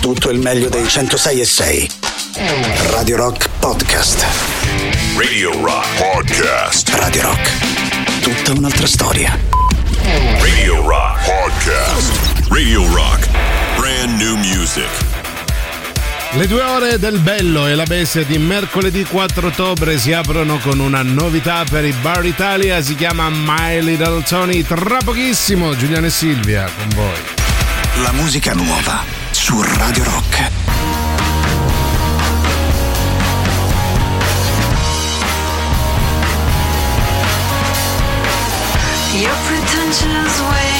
tutto il meglio dei 106 e 6. Radio Rock Podcast. Radio Rock Podcast. Radio Rock. Tutta un'altra storia. Radio Rock Podcast. Radio Rock. Brand new music. Le due ore del Bello e la Bestia di mercoledì 4 ottobre si aprono con una novità per i Bar Italia, si chiama My Little Tony. Tra pochissimo Giuliano e Silvia con voi. La musica nuova su Radio Rock. Your pretentious ways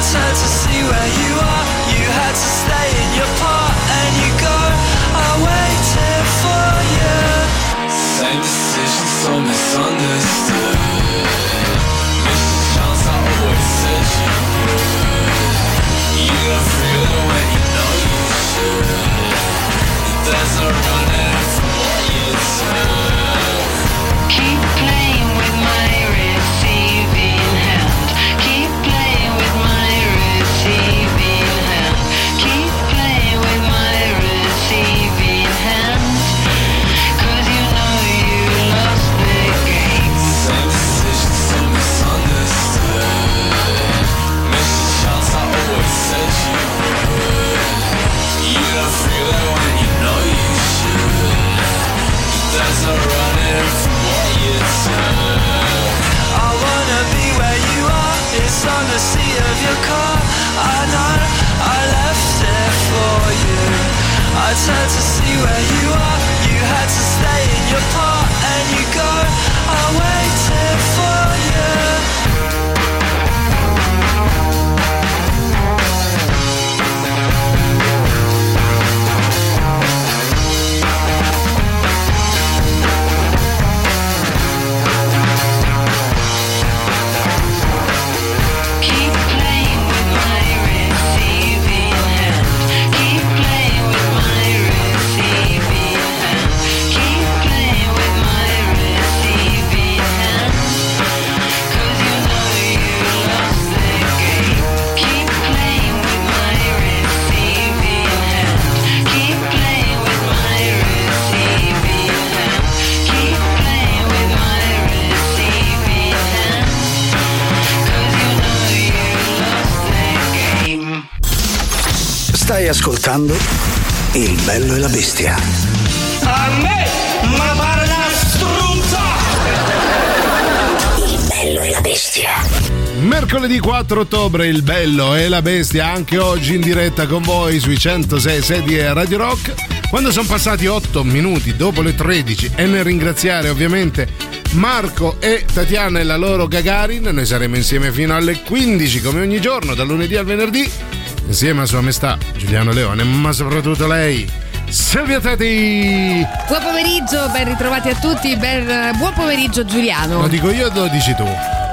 Turned to see where you are. I turned to see where you are. You had to stay in your part ascoltando Il bello e la bestia. A me, ma pare una struzza! Il bello e la bestia. Mercoledì 4 ottobre il Bello e la Bestia anche oggi in diretta con voi sui 106 sedie Radio Rock. Quando sono passati 8 minuti dopo le 13 e nel ringraziare ovviamente Marco e Tatiana e la loro Gagarin, noi saremo insieme fino alle 15 come ogni giorno, dal lunedì al venerdì, insieme a Sua Maestà Giuliano Leone, ma soprattutto lei, Silvia Teti! Buon pomeriggio, ben ritrovati a tutti, ben- buon pomeriggio Giuliano. Lo dico io o lo dici tu?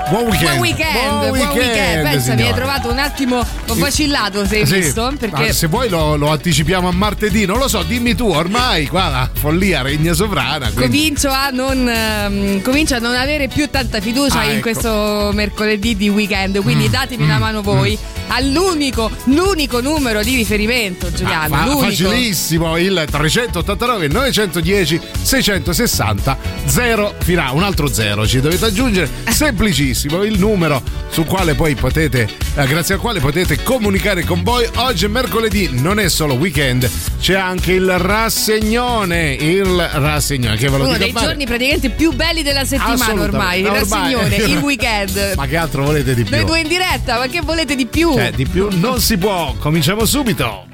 Buon weekend! Buon weekend, Buon buon weekend. Pensa, mi hai trovato un attimo, ho vacillato, se hai Sì, visto? Perché ma se vuoi lo, lo anticipiamo a martedì, non lo so, dimmi tu, ormai qua la follia regna sovrana. quindi- comincio a, non, ehm, comincio a non avere più tanta fiducia Ah, in ecco. questo mercoledì di weekend, quindi Mm, datemi mm, una mano voi all'unico, l'unico numero di riferimento, Giuliano, Ah, fa- facilissimo il 389 910 660 0 finale un altro 0 ci dovete aggiungere semplicissimo il numero sul quale poi potete eh, grazie al quale potete comunicare con voi oggi è mercoledì non è solo weekend c'è anche il rassegnone il rassegnone che ve lo Uno dico dei giorni praticamente più belli della settimana ormai, il ormai. rassignone, il weekend. ma che altro volete di più Noi due in diretta, ma che volete di più? Cioè, di più non si può. Cominciamo subito.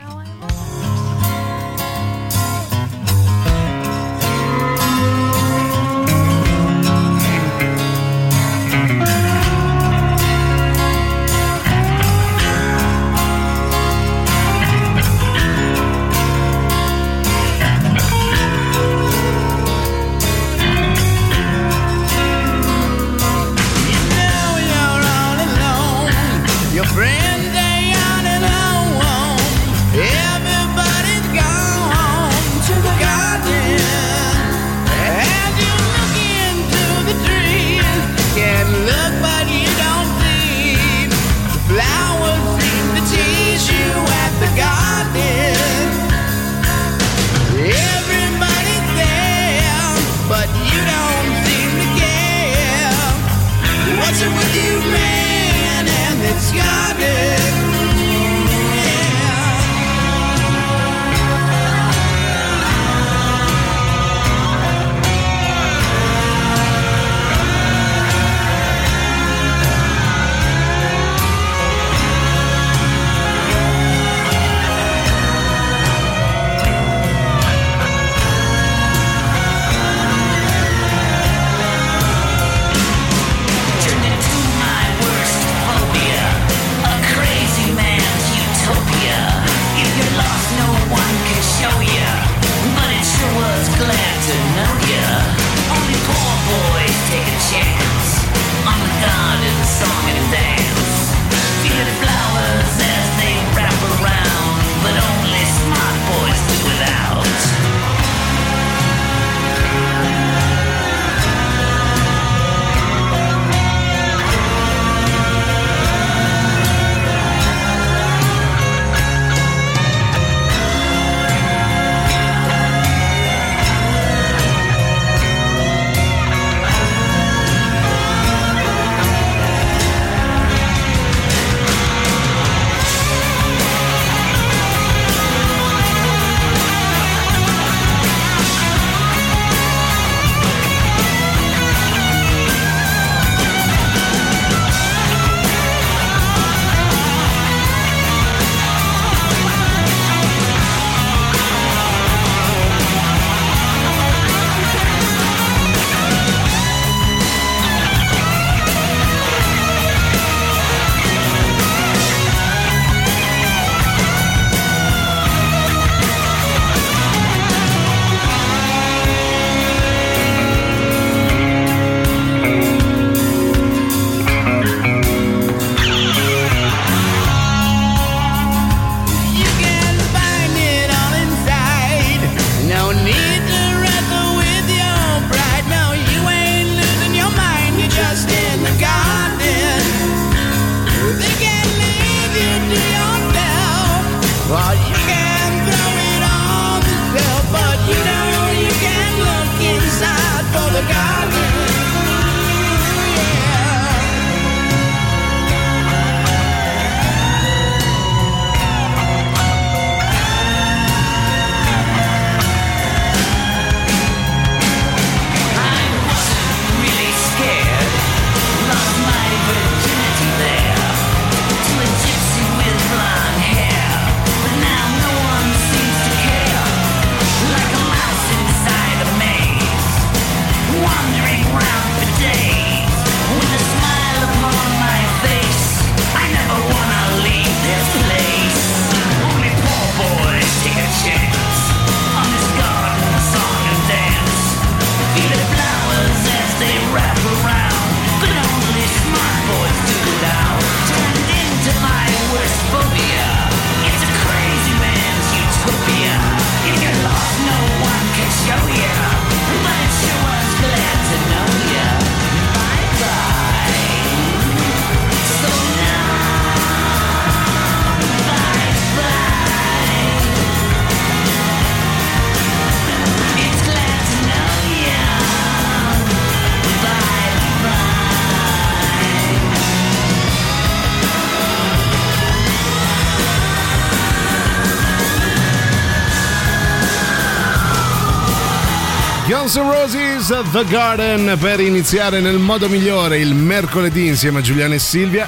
Guns N' Roses The Garden per iniziare nel modo migliore il mercoledì insieme a Giuliano e Silvia.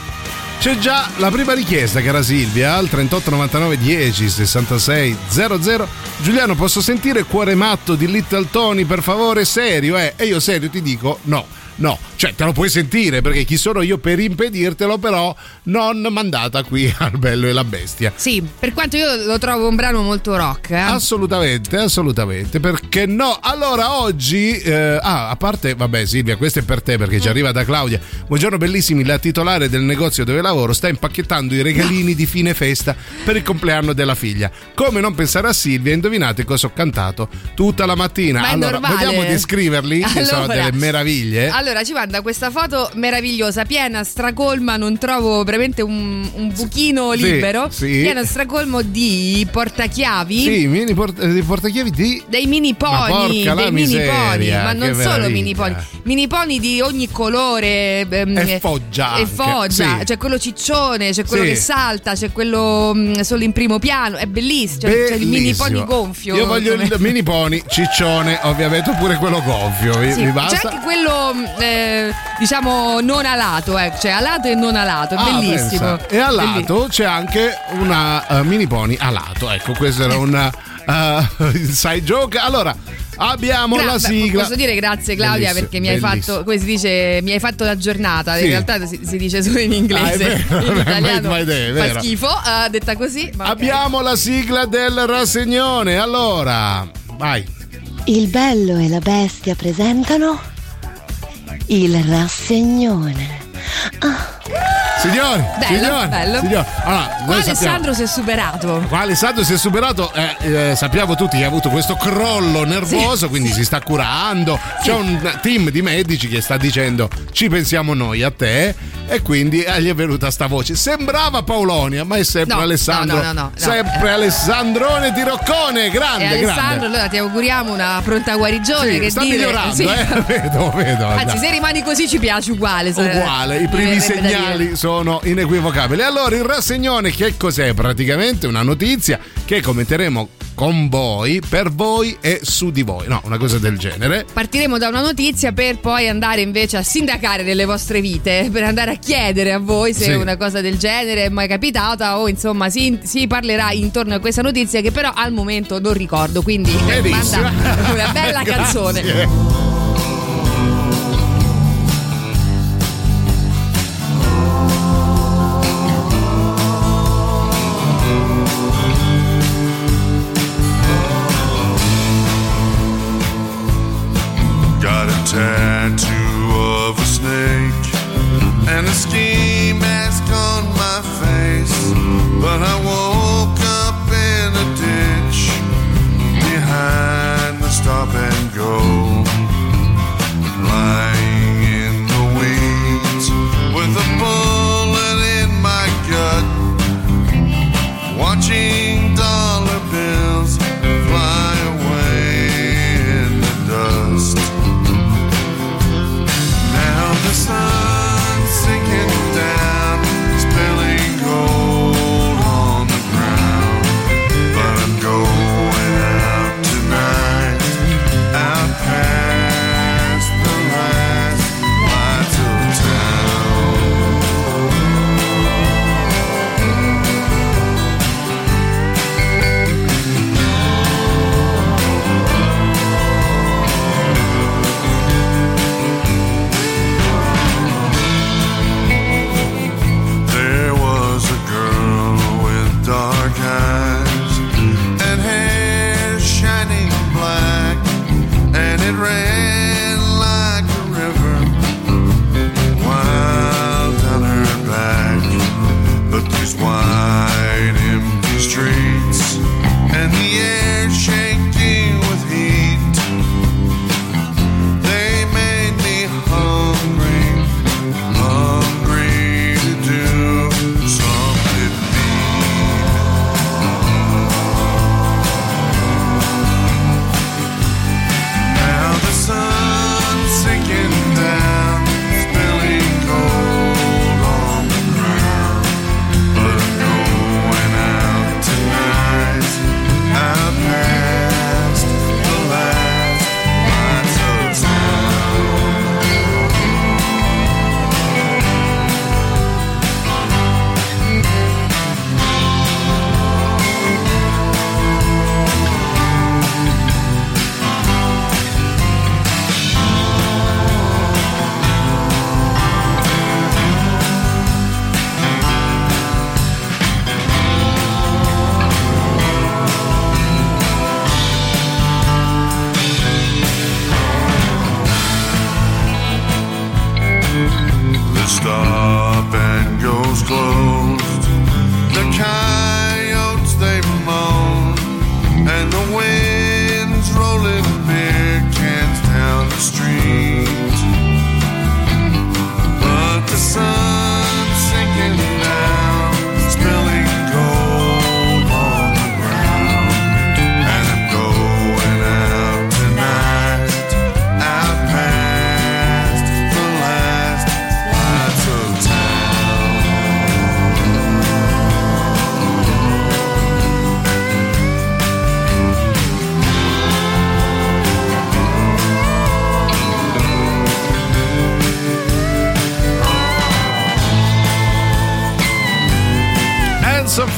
C'è già la prima richiesta, cara Silvia, al 38 99 10 66 00. Giuliano, posso sentire Cuore matto di Little Tony, per favore? Serio, eh? E io serio ti dico no. No, cioè te lo puoi sentire perché chi sono io per impedirtelo, però non mandata qui al bello e la bestia. Sì, per quanto io lo trovo un brano molto rock. Eh? Assolutamente, assolutamente. Perché no? Allora, oggi. eh, ah, a parte, vabbè, Silvia, questo è per te perché ci arriva da Claudia. Buongiorno, bellissimi. La titolare del negozio dove lavoro sta impacchettando i regalini di fine festa per il compleanno della figlia. Come non pensare a Silvia? Indovinate cosa ho cantato tutta la mattina. Ma allora, normale. vogliamo descriverli? Che sono Allora, delle meraviglie. Allora, ci manda questa foto meravigliosa, piena, stracolma, non trovo veramente un, un buchino Sì, libero. sì. Piena, stracolmo di portachiavi. Sì, mini port- eh, portachiavi di. Dei mini pony, dei mini pony, ma non solo mini pony, mini pony di ogni colore. ehm, E foggia E foggia, sì. c'è quello ciccione, c'è quello che salta, c'è quello mm, solo in primo piano, è bellissimo, c'è, c'è il mini pony Bellissimo. gonfio. Io voglio come- il mini pony ciccione, ovviamente, oppure quello gonfio. Sì, vi c'è basta? anche quello mm, eh, diciamo non alato, eh, cioè alato e non alato, è Ah, bellissimo. pensa. E a lato c'è anche una eh, mini pony a lato. Ecco, questo era un eh, inside joke. Allora, abbiamo Gra- la sigla. Posso dire grazie Claudia Bellissimo, perché mi hai bellissimo. fatto, come si dice, mi hai fatto la giornata. Sì. In realtà si, si dice solo in inglese. Ah, è vero, in italiano ma è vero. fa schifo, eh, detta così. Abbiamo la sigla del rassegnone. Allora, vai. Il bello e la bestia presentano il rassegnone. Signori, Bello, signori, bello. signori. Allora, Qua noi sappiamo. Alessandro si è superato. Qua Alessandro si è superato, eh, eh, sappiamo tutti che ha avuto questo crollo nervoso, quindi si sta curando. C'è un team di medici che sta dicendo ci pensiamo noi a te e quindi eh, gli è venuta sta voce. Sembrava Paolonia, ma è sempre No, Alessandro. no, no, no, no, sempre eh. Alessandrone di Roccone, grande, Alessandro, grande. allora ti auguriamo una pronta guarigione. Sì, che sta dire. migliorando, Sì. eh? vedo, vedo. Anzi, dai. se rimani così ci piace uguale. uguale, i mi primi segnali sono inequivocabili. Allora, il rassegnone che cos'è? Praticamente una notizia che commenteremo con voi, per voi e su di voi. No, una cosa del genere. Partiremo da una notizia per poi andare invece a sindacare nelle vostre vite, per andare a chiedere a voi se Sì. una cosa del genere è mai capitata o insomma si, si parlerà intorno a questa notizia che però al momento non ricordo, quindi Benissimo. manda una bella canzone.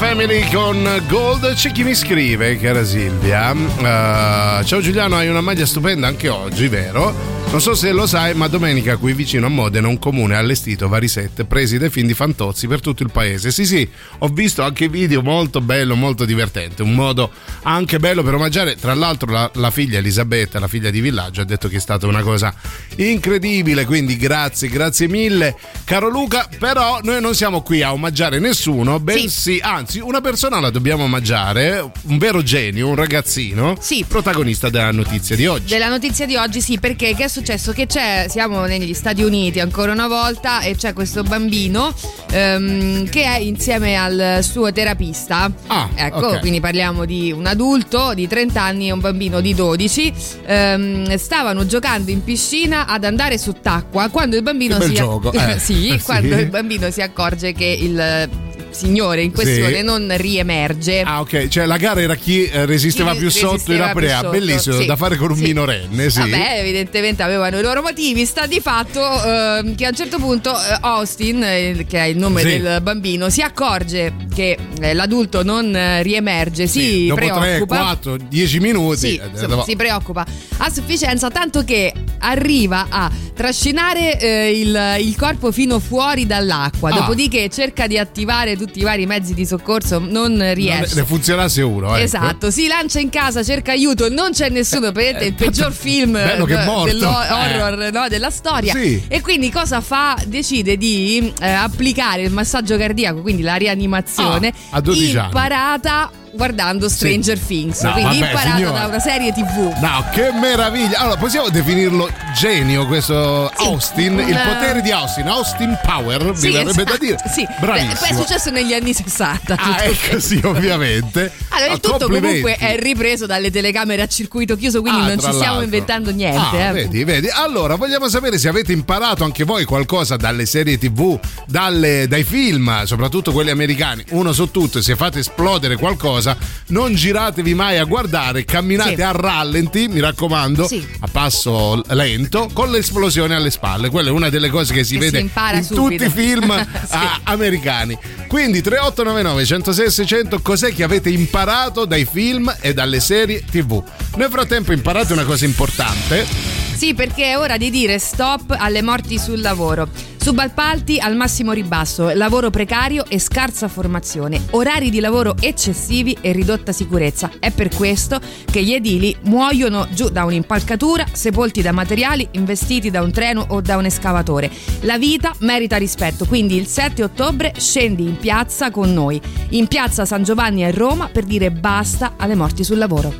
Family con Gold. C'è chi mi scrive, cara Silvia. eh, ciao Giuliano, hai una maglia stupenda anche oggi, vero? Non so se lo sai, ma domenica qui vicino a Modena un comune ha allestito vari set presi dai film di Fantozzi per tutto il paese. Sì, sì, ho visto anche video molto bello, molto divertente. Un modo anche bello per omaggiare. Tra l'altro, la, la figlia Elisabetta, la figlia di Villaggio, ha detto che è stata una cosa incredibile. Quindi grazie, grazie mille, caro Luca. Però noi non siamo qui a omaggiare nessuno, bensì, anzi, una persona la dobbiamo omaggiare, un vero genio, un ragazzino, Sì. protagonista della notizia di oggi. Della notizia di oggi sì, perché che è successo? Che c'è, siamo negli Stati Uniti ancora una volta e c'è questo bambino ehm, che è insieme al suo terapista. Ah, ecco, ok. quindi parliamo di un adulto di 30 anni e un bambino di 12. Ehm, stavano giocando in piscina ad andare sott'acqua quando il bambino si gioco, eh. sì, Sì. quando il bambino si accorge che il signore in questione Sì. non riemerge. Ah, ok, cioè la gara era chi eh, resisteva Chi più sotto in resisteva più apnea. sotto, Bellissimo, sì. da fare con un Sì. minorenne, sì. Vabbè, evidentemente avevano i loro motivi. Sta di fatto ehm, che a un certo punto eh, Austin, eh, che è il nome del bambino, si accorge che eh, l'adulto non eh, riemerge, si dopo 3, preoccupa. 4, 10 minuti. Eh, insomma, si preoccupa a sufficienza, tanto che arriva a trascinare eh, il, il corpo fino fuori dall'acqua. Ah. Dopodiché cerca di attivare tutti i vari mezzi di soccorso, non riesce. ne funzionasse uno, ecco. Esatto, si lancia in casa, cerca aiuto, non c'è nessuno, vedete il peggior film è eh, dell'horror no, della storia. Sì. E quindi cosa fa? Decide di eh, applicare il massaggio cardiaco, quindi la rianimazione, Ah, a 12 anni. imparata guardando Stranger Things, No, quindi vabbè, imparata signora. da una serie TV. No, che meraviglia! Allora, possiamo definirlo genio questo Sì. Austin, il Eh. potere di Austin, Austin Power, Sì, mi verrebbe da esatto, dire. Sì. Beh, Bravissimo. Poi è successo negli anni 60. Ah, ecco sì, ovviamente. Allora, il tutto comunque è ripreso dalle telecamere a circuito chiuso, quindi Ah, non ci stiamo l'altro. inventando niente. Ah, eh. Vedi, vedi. Allora, vogliamo sapere se avete imparato anche voi qualcosa dalle serie TV, dalle- dai film, soprattutto quelli americani. Uno su tutto, se fate esplodere qualcosa, non giratevi mai a guardare, camminate Sì. a rallenti, mi raccomando, Sì. a passo lento, con l'esplosione alle spalle. Quella è una delle cose che si Che si vede impara in subito. tutti i film Sì. americani. Quindi 3899 106 600 cos'è che avete imparato dai film e dalle serie TV? Nel frattempo imparate una cosa importante. Sì, perché è ora di dire stop alle morti sul lavoro. Subappalti al massimo ribasso, lavoro precario e scarsa formazione, orari di lavoro eccessivi e ridotta sicurezza. È per questo che gli edili muoiono giù da un'impalcatura, sepolti da materiali investiti da un treno o da un escavatore. La vita merita rispetto, quindi il 7 ottobre scendi in piazza con noi, in piazza San Giovanni a Roma per dire basta alle morti sul lavoro.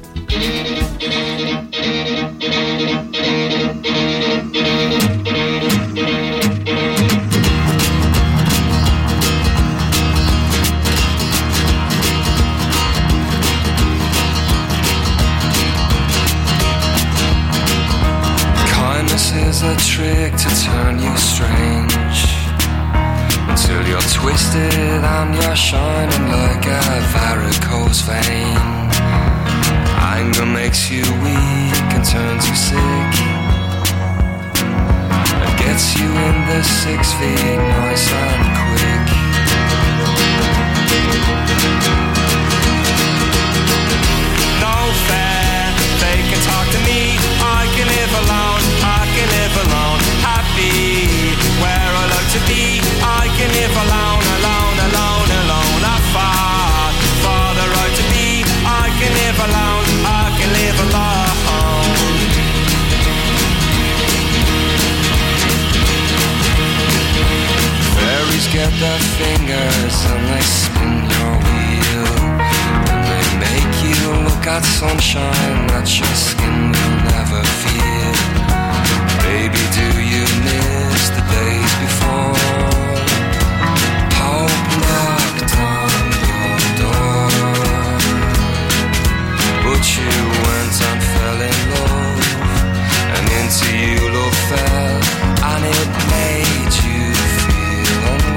Strange. Until you're twisted and you're shining like a varicose vein. Anger makes you weak and turns you sick. And gets you in the six feet nice and quick Get their fingers and they spin your wheel. And they make you look at sunshine that your skin will never feel. Baby, do you miss the days before? Hope knocked on your door. But you went and fell in love. And into you love fell. And it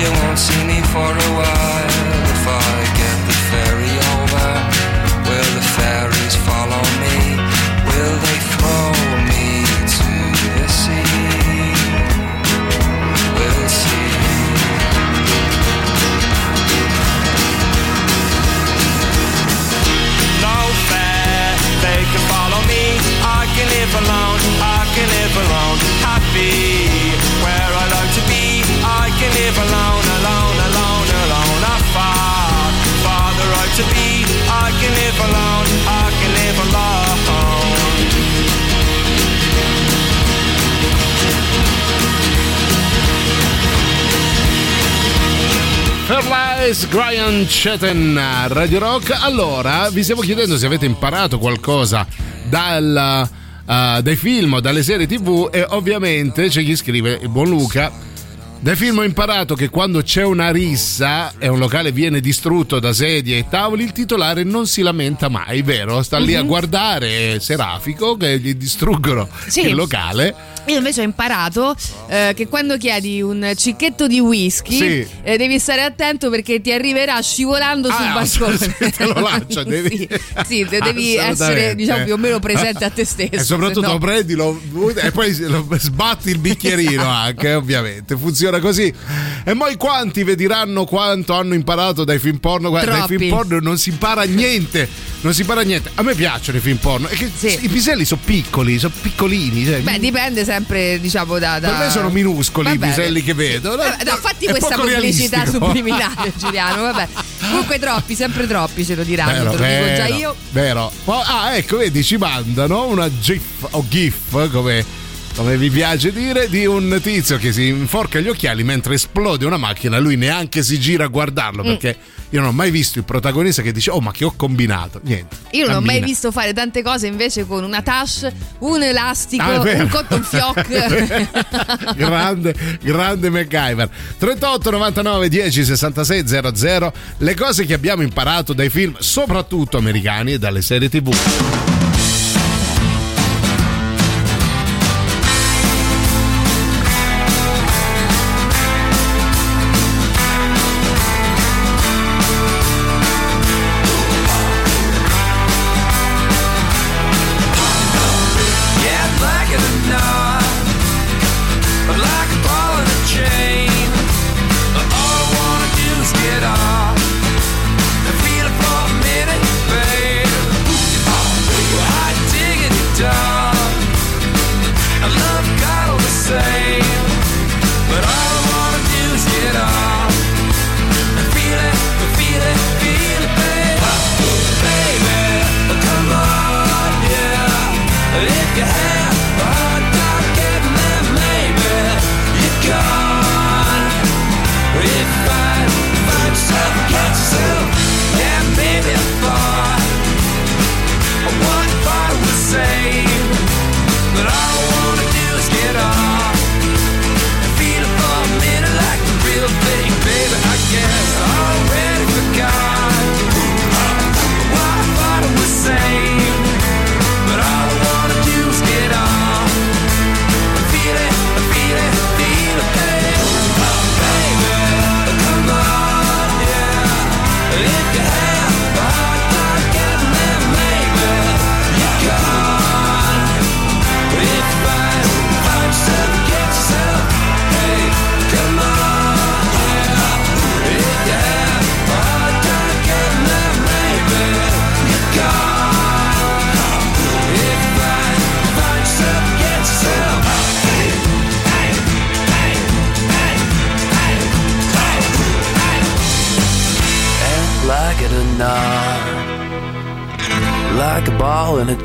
You won't see me for a while. Fairlies, Brian Chetten, Radio Rock. Allora, vi stiamo chiedendo se avete imparato qualcosa dal, eh, dai film o dalle serie tv e ovviamente c'è chi scrive, il buon Luca, dai film ho imparato che quando c'è una rissa e un locale viene distrutto da sedie e tavoli, il titolare non si lamenta mai, vero? Sta lì a Mhm. guardare Serafico che gli distruggono Sì. il locale. Io invece ho imparato eh, che quando chiedi un cicchetto di whisky Sì. eh, devi stare attento perché ti arriverà scivolando sul Ah, balcone. te lo lancia, devi- sì, sì, devi essere diciamo più o meno presente a te stesso. E soprattutto no- lo prendi lo- e poi sbatti il bicchierino anche, ovviamente. Funziona così. E poi quanti vi diranno quanto hanno imparato dai film porno? Guarda, dai Troppi. film porno non si impara niente. Non si impara niente. A me piacciono i film porno. I piselli sono piccoli, sono piccolini. cioè, Beh, dipende sempre, diciamo, da. da- per me sono minuscoli Va i piselli che vedo. Vabbè, no, fatti È questa pubblicità realistico. subliminale, Giuliano. Vabbè. Comunque troppi, sempre troppi ce lo diranno, te lo dico già io. Vero. Ah, ecco, vedi, ci mandano una GIF o GIF come. Come vi piace dire, di un tizio che si inforca gli occhiali mentre esplode una macchina, lui neanche si gira a guardarlo Mm. perché io non ho mai visto il protagonista che dice: Oh, ma che ho combinato? Niente. Io non ho mai visto fare tante cose invece con una tash, un elastico, Ah, un cotton fioc. grande, grande MacGyver 38 99 10 66 00 le cose che abbiamo imparato dai film soprattutto americani e dalle serie tv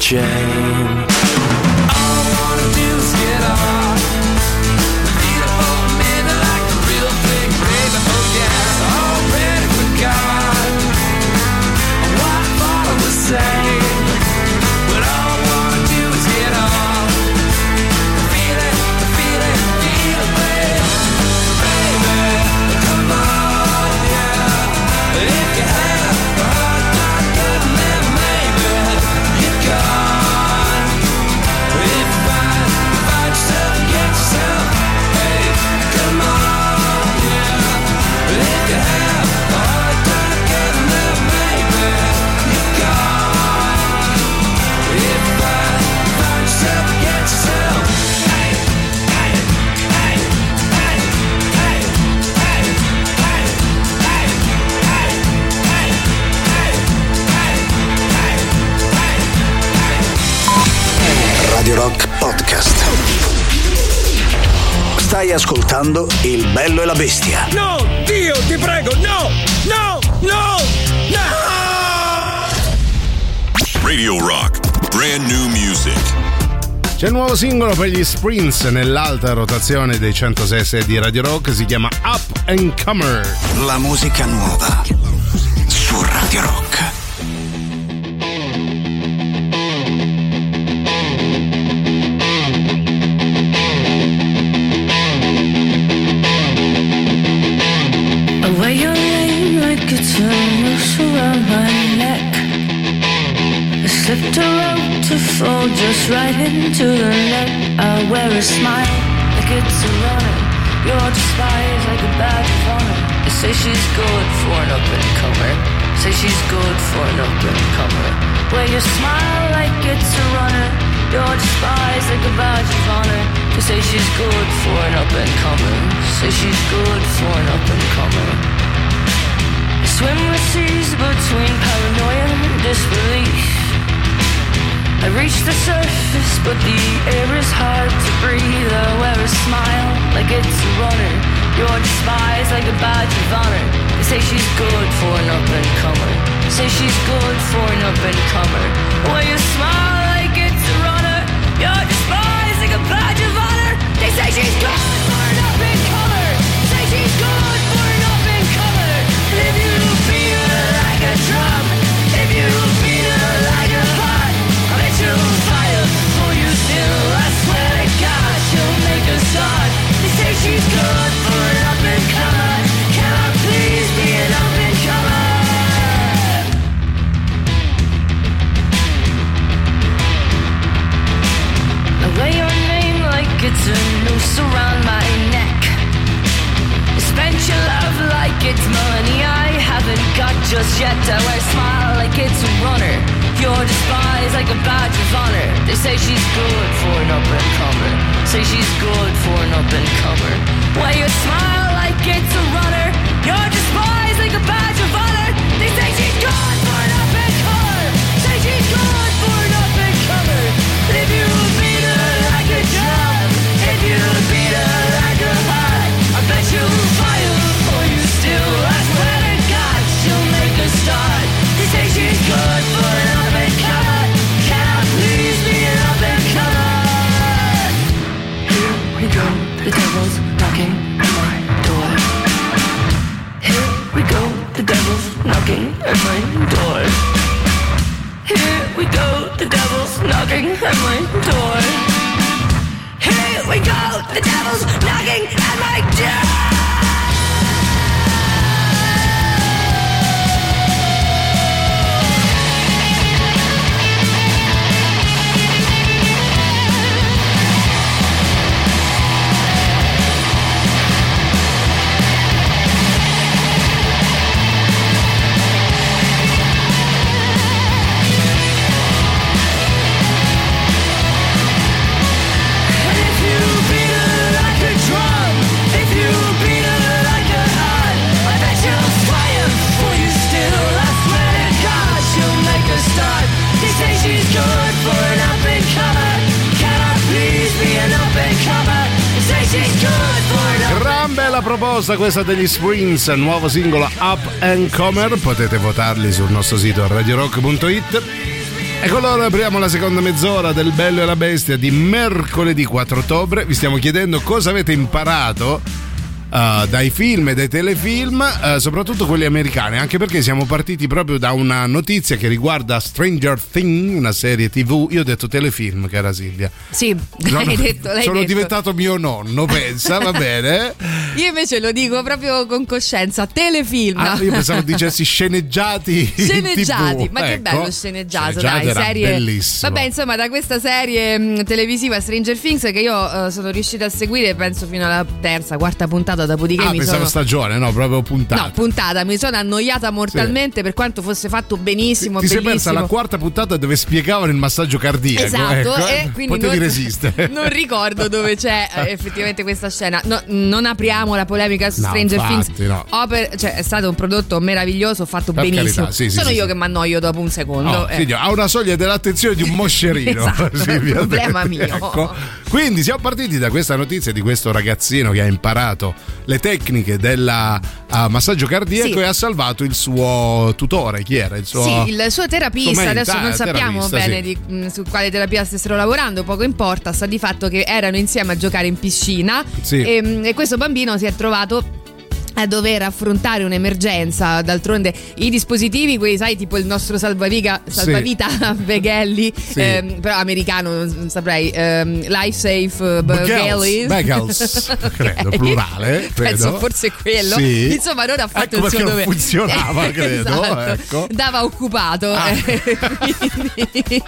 change. Per gli Sprints nell'alta rotazione dei 106 di Radio Rock, si chiama Up and Comer. La musica nuova su Radio Rock. She's good for an up and comer. Say she's good for an up and comer. Wear your smile like it's a runner. You're despised like a badge of honor. They say she's good for an up and comer. Say she's good for an up and comer. I swim the seas between paranoia and disbelief. I reach the surface, but the air is hard to breathe. I wear a smile like it's a runner. You're despised like a badge of honor. They say she's good for an up and comer. Say she's good for an up and comer. Wear your smile like it's a runner. You're despised like a badge of honor. They say she's good proposta questa degli Springs, nuovo singolo Up and Comer, potete votarli sul nostro sito radiorock.it. E con loro apriamo la seconda mezz'ora del Bello e la Bestia di mercoledì 4 ottobre. Vi stiamo chiedendo cosa avete imparato eh, dai film e dai telefilm, eh, soprattutto quelli americani, anche perché siamo partiti proprio da una notizia che riguarda Stranger Things, una serie tv. Io ho detto telefilm, cara Silvia. Sì, Sono- l'hai detto, l'hai sono detto. diventato mio nonno, pensa, va bene? Io invece lo dico proprio con coscienza, telefilm. Ah, io pensavo dicessi sceneggiati. Sceneggiati, ma che Ecco. bello sceneggiato, dai, serie. bellissimo. Vabbè, insomma, da questa serie mh, televisiva Stranger Things che io eh, sono riuscita a seguire, penso fino alla terza, quarta puntata dopodiché Ah, mi pensavo sono... stagione, no, proprio puntata. No, puntata, mi sono annoiata mortalmente per quanto fosse fatto benissimo, Ti sei persa la quarta puntata dove spiegavano il massaggio cardiaco. Esatto, ecco, e quindi potevi non, non ricordo dove c'è eh, effettivamente questa scena. No, non apriamo la polemica su No, Stranger infatti, Things. no. Oper- cioè, è stato un prodotto meraviglioso, fatto Per benissimo. carità, sì, Sono sì, io sì. che mi annoio dopo un secondo. Oh, eh. figlio, ha una soglia dell'attenzione di un moscerino. Esatto, Silvia. problema mio. Ecco. Quindi siamo partiti da questa notizia di questo ragazzino che ha imparato le tecniche del ah, massaggio cardiaco Sì. e ha salvato il suo tutore. Chi era? Il suo, Sì, il suo terapista, suo adesso non sappiamo terapista, bene sì. di- mh, su quale terapia stessero lavorando, poco importa, sta di fatto che erano insieme a giocare in piscina Sì. e, mh, e questo bambino si è trovato a dover affrontare un'emergenza d'altronde i dispositivi quelli sai tipo il nostro salvaviga, salvavita Beghelli Sì. ehm, però americano non, saprei ehm, Life Safe Bagels, Beghelli bagels, credo, plurale, penso credo. forse quello Sì. insomma non ha fatto Ecco il suo dovere funzionava, credo, Esatto. ecco. dava occupato Ah. eh, quindi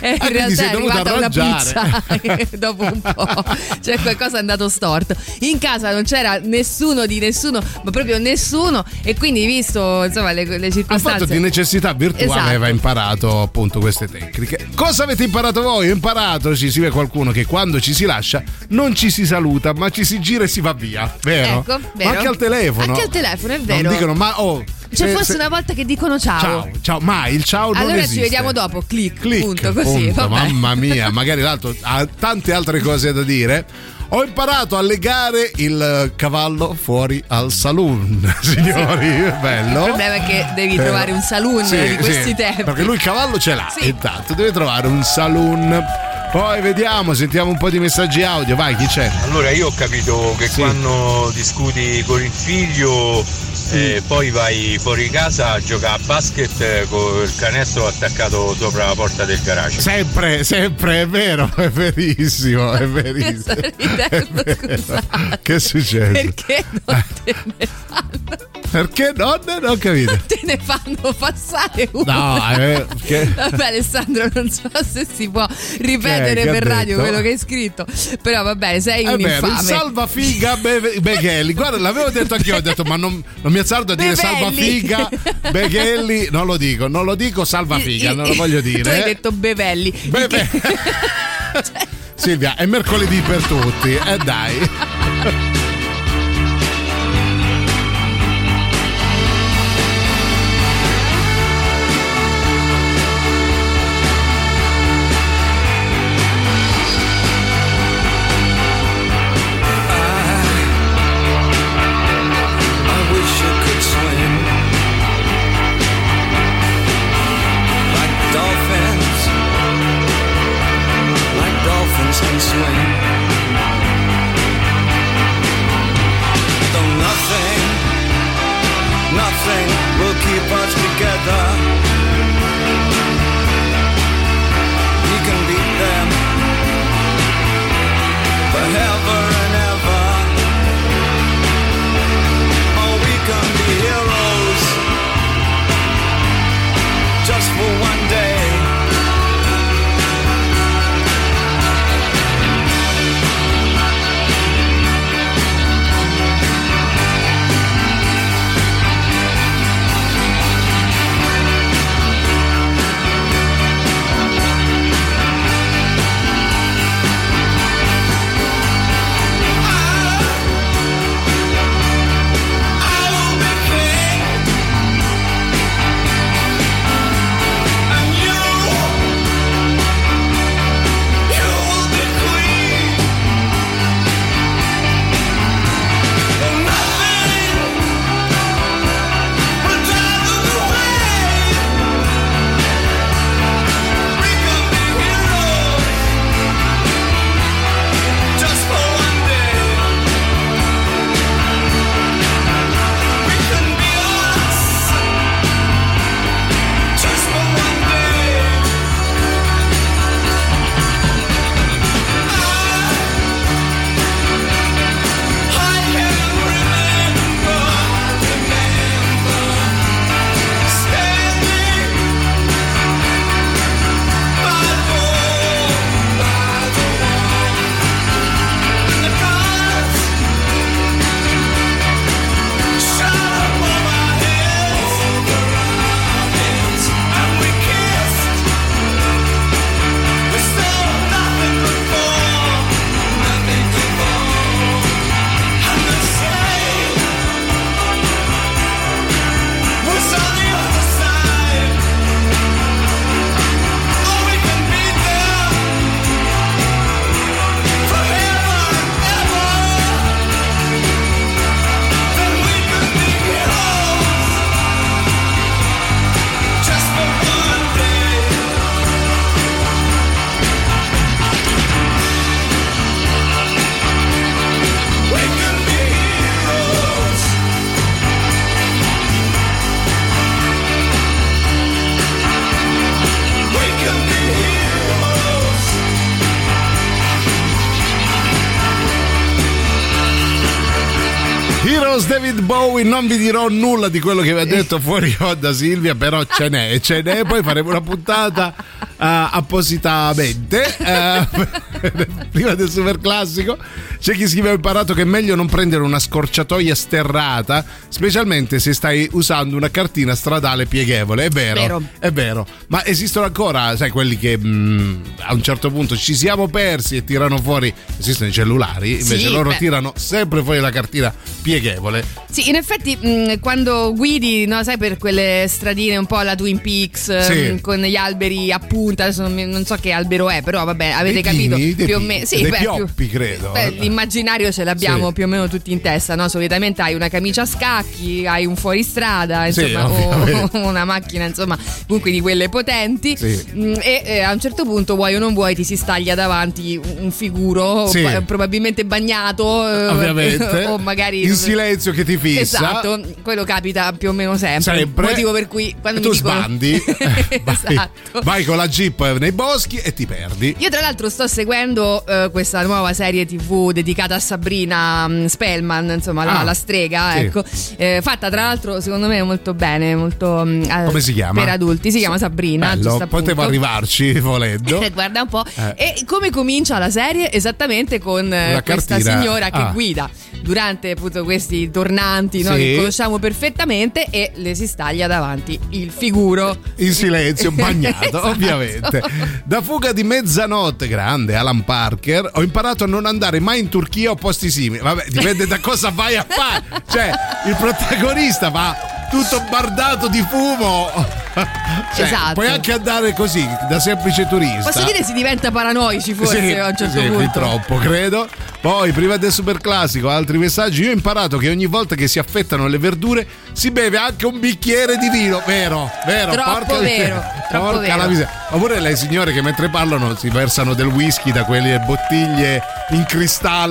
eh, in realtà è arrivata una pizza eh, dopo un po' cioè qualcosa è andato storto in casa non c'era nessuno di nessuno ma proprio nessuno e quindi visto insomma le, le Ha circostanze fatto di necessità virtuale Esatto. aveva imparato appunto queste tecniche. Cosa avete imparato voi? Ho imparato, ci si vede qualcuno che quando ci si lascia non ci si saluta, ma ci si gira e si va via, vero? Ecco, Ma vero. anche al telefono. Anche al telefono, è Non vero. dicono ma oh. c'è se- forse se- una volta che dicono ciao, Ciao, ciao, mai il ciao non allora ci vediamo dopo clic, Clic, punto così punto. mamma mia, magari l'altro ha tante altre cose da dire. Ho imparato a legare il cavallo fuori al saloon, signori, è bello. il problema è che devi Però- trovare un saloon Sì, di questi sì, tempi Perché lui il cavallo ce l'ha, Sì. intanto deve trovare un saloon. Poi vediamo, sentiamo un po' di messaggi audio. Vai, chi c'è? Allora io ho capito che Sì. quando discuti con il figlio eh, poi vai fuori casa a giocare a basket eh, con il canestro attaccato sopra la porta del garage. Sempre, sempre, è vero, è verissimo, è verissimo. Ridendo, È vero. Che è successo? perché non te ne fanno Perché non, non ho capito. te ne fanno passare uno No, eh, che- Vabbè Alessandro non so se si può ripetere Che- che per radio detto? quello che hai scritto Però vabbè sei È un il infame salva figa Be- Beghelli. Guarda, l'avevo detto anch'io, ho detto, ma non, non mi azzardo a dire Bevelli. salva figa Beghelli. Non lo dico, non lo dico salva figa, non lo voglio dire. Tu hai eh. detto Bevelli Bebe- Silvia, è mercoledì per tutti, e dai. David Bowie, non vi dirò nulla di quello che vi ha detto fuori onda Silvia, però ce n'è, ce n'è, poi faremo una puntata eh, appositamente. eh, prima del super classico c'è chi scrive ho imparato che è meglio non prendere una scorciatoia sterrata, specialmente se stai usando una cartina stradale pieghevole. È vero, Vero. è vero. Ma esistono ancora, sai, quelli che mh, a un certo punto ci siamo persi e tirano fuori, esistono i cellulari, invece Sì, loro beh. tirano sempre fuori la cartina pieghevole. Sì, in effetti mh, quando guidi, no, sai, per quelle stradine un po' alla Twin Peaks, Sì. mh, con gli alberi a punta, adesso non, non so che albero è, però vabbè, avete Dei capito pini, più o meno. Sì, beh, più- pioppi, credo. Beh, l'immaginario ce l'abbiamo Sì. più o meno tutti in testa, no? Solitamente hai una camicia a scacchi, hai un fuoristrada, Sì, insomma, ovviamente. o una macchina, insomma, comunque di quelle potenti. Sì. Mm, E eh, a un certo punto, vuoi o non vuoi, ti si staglia davanti un figuro, Sì. ba- probabilmente bagnato, eh, Ovviamente. o magari in silenzio che ti fissa. Esatto, quello capita più o meno sempre. Sempre. Motivo per cui quando tu mi dicono sbandi, vai, esatto. vai con la jeep nei boschi e ti perdi. Io tra l'altro sto seguendo eh, questa nuova serie TV dedicata a Sabrina mm, Spellman, insomma la, Ah, la strega, sì. ecco. Eh, fatta tra l'altro secondo me molto bene, molto mm, eh, Come si chiama? Per adulti, si chiama Sabrina. Bello, potevo arrivarci volendo. Guarda un po'. Eh. E come comincia la serie? Esattamente con eh, Una questa cartina. signora che Ah. guida durante appunto questi tornanti no, Sì. che conosciamo perfettamente e le si staglia davanti il figuro. In silenzio, bagnato, Esatto. ovviamente. Da fuga di mezzanotte, grande Alan Parker, ho imparato a non andare mai in Turchia o posti simili. Vabbè, dipende da cosa vai a fare. Cioè, il protagonista va tutto bardato di fumo. Cioè, Esatto. Puoi anche andare così, da semplice turista. Posso dire si diventa paranoici forse Sì, a un certo sì, punto. troppo, credo. Poi, prima del super classico, altri messaggi. Io ho imparato che ogni volta che si affettano le verdure si beve anche un bicchiere di vino. Vero, vero. Troppo porca vero, miseria. troppo porca vero. la miseria. Oppure le signore che mentre parlano si versano del whisky da quelle bottiglie in cristallo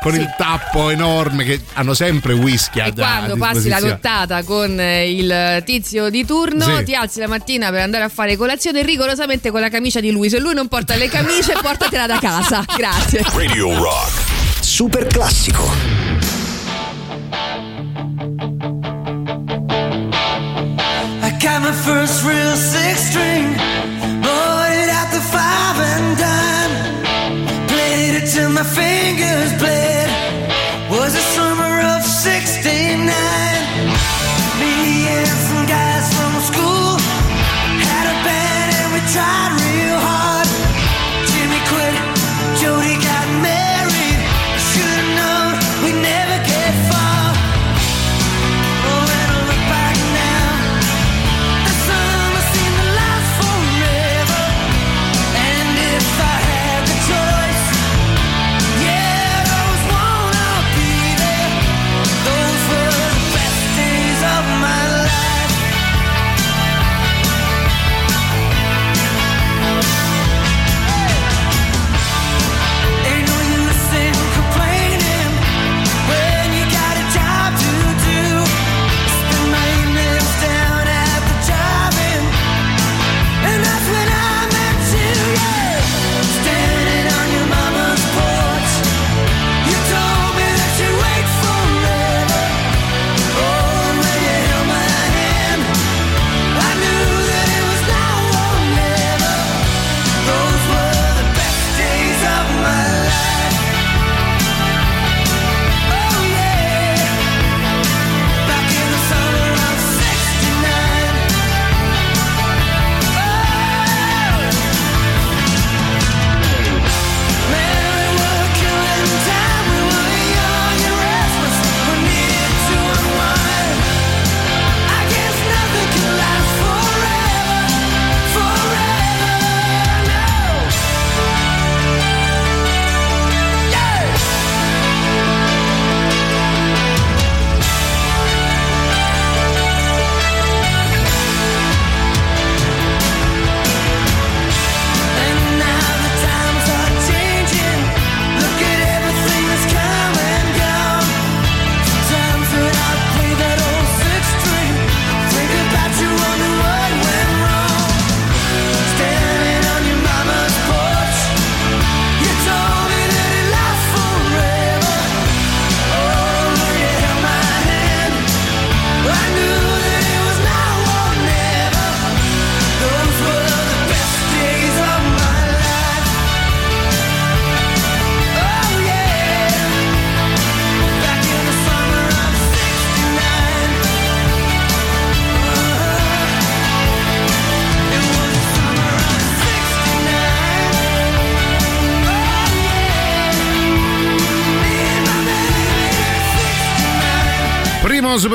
con il tappo enorme che hanno sempre whisky a E quando passi la nottata con il tizio di turno, Sì. ti alzi la mattina per andare a fare colazione rigorosamente con la camicia di lui. Se lui non porta le camicie, portatela da casa. Grazie. Radio Rock. Super classico. I got my first real six string, till my fingers bled.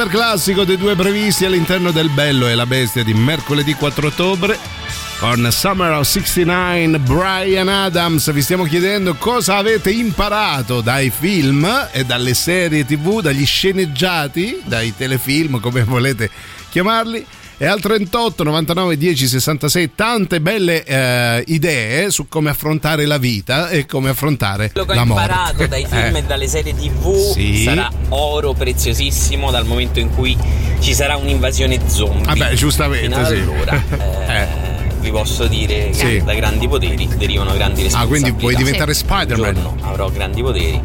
Super classico dei due previsti all'interno del Bello e la Bestia di mercoledì 4 ottobre. Con Summer of 69, Brian Adams, vi stiamo chiedendo cosa avete imparato dai film e dalle serie tv, dagli sceneggiati, dai telefilm, come volete chiamarli. E al 38 99 10 66 tante belle eh, idee su come affrontare la vita e come affrontare Quello che ho imparato dai film Eh. e dalle serie tv Sì. sarà oro preziosissimo dal momento in cui ci sarà un'invasione zombie. Vabbè, giustamente, Fino sì. allora, eh, vi posso dire che Sì. da grandi poteri derivano grandi Ah, responsabilità. quindi puoi diventare Spider-Man. avrò grandi poteri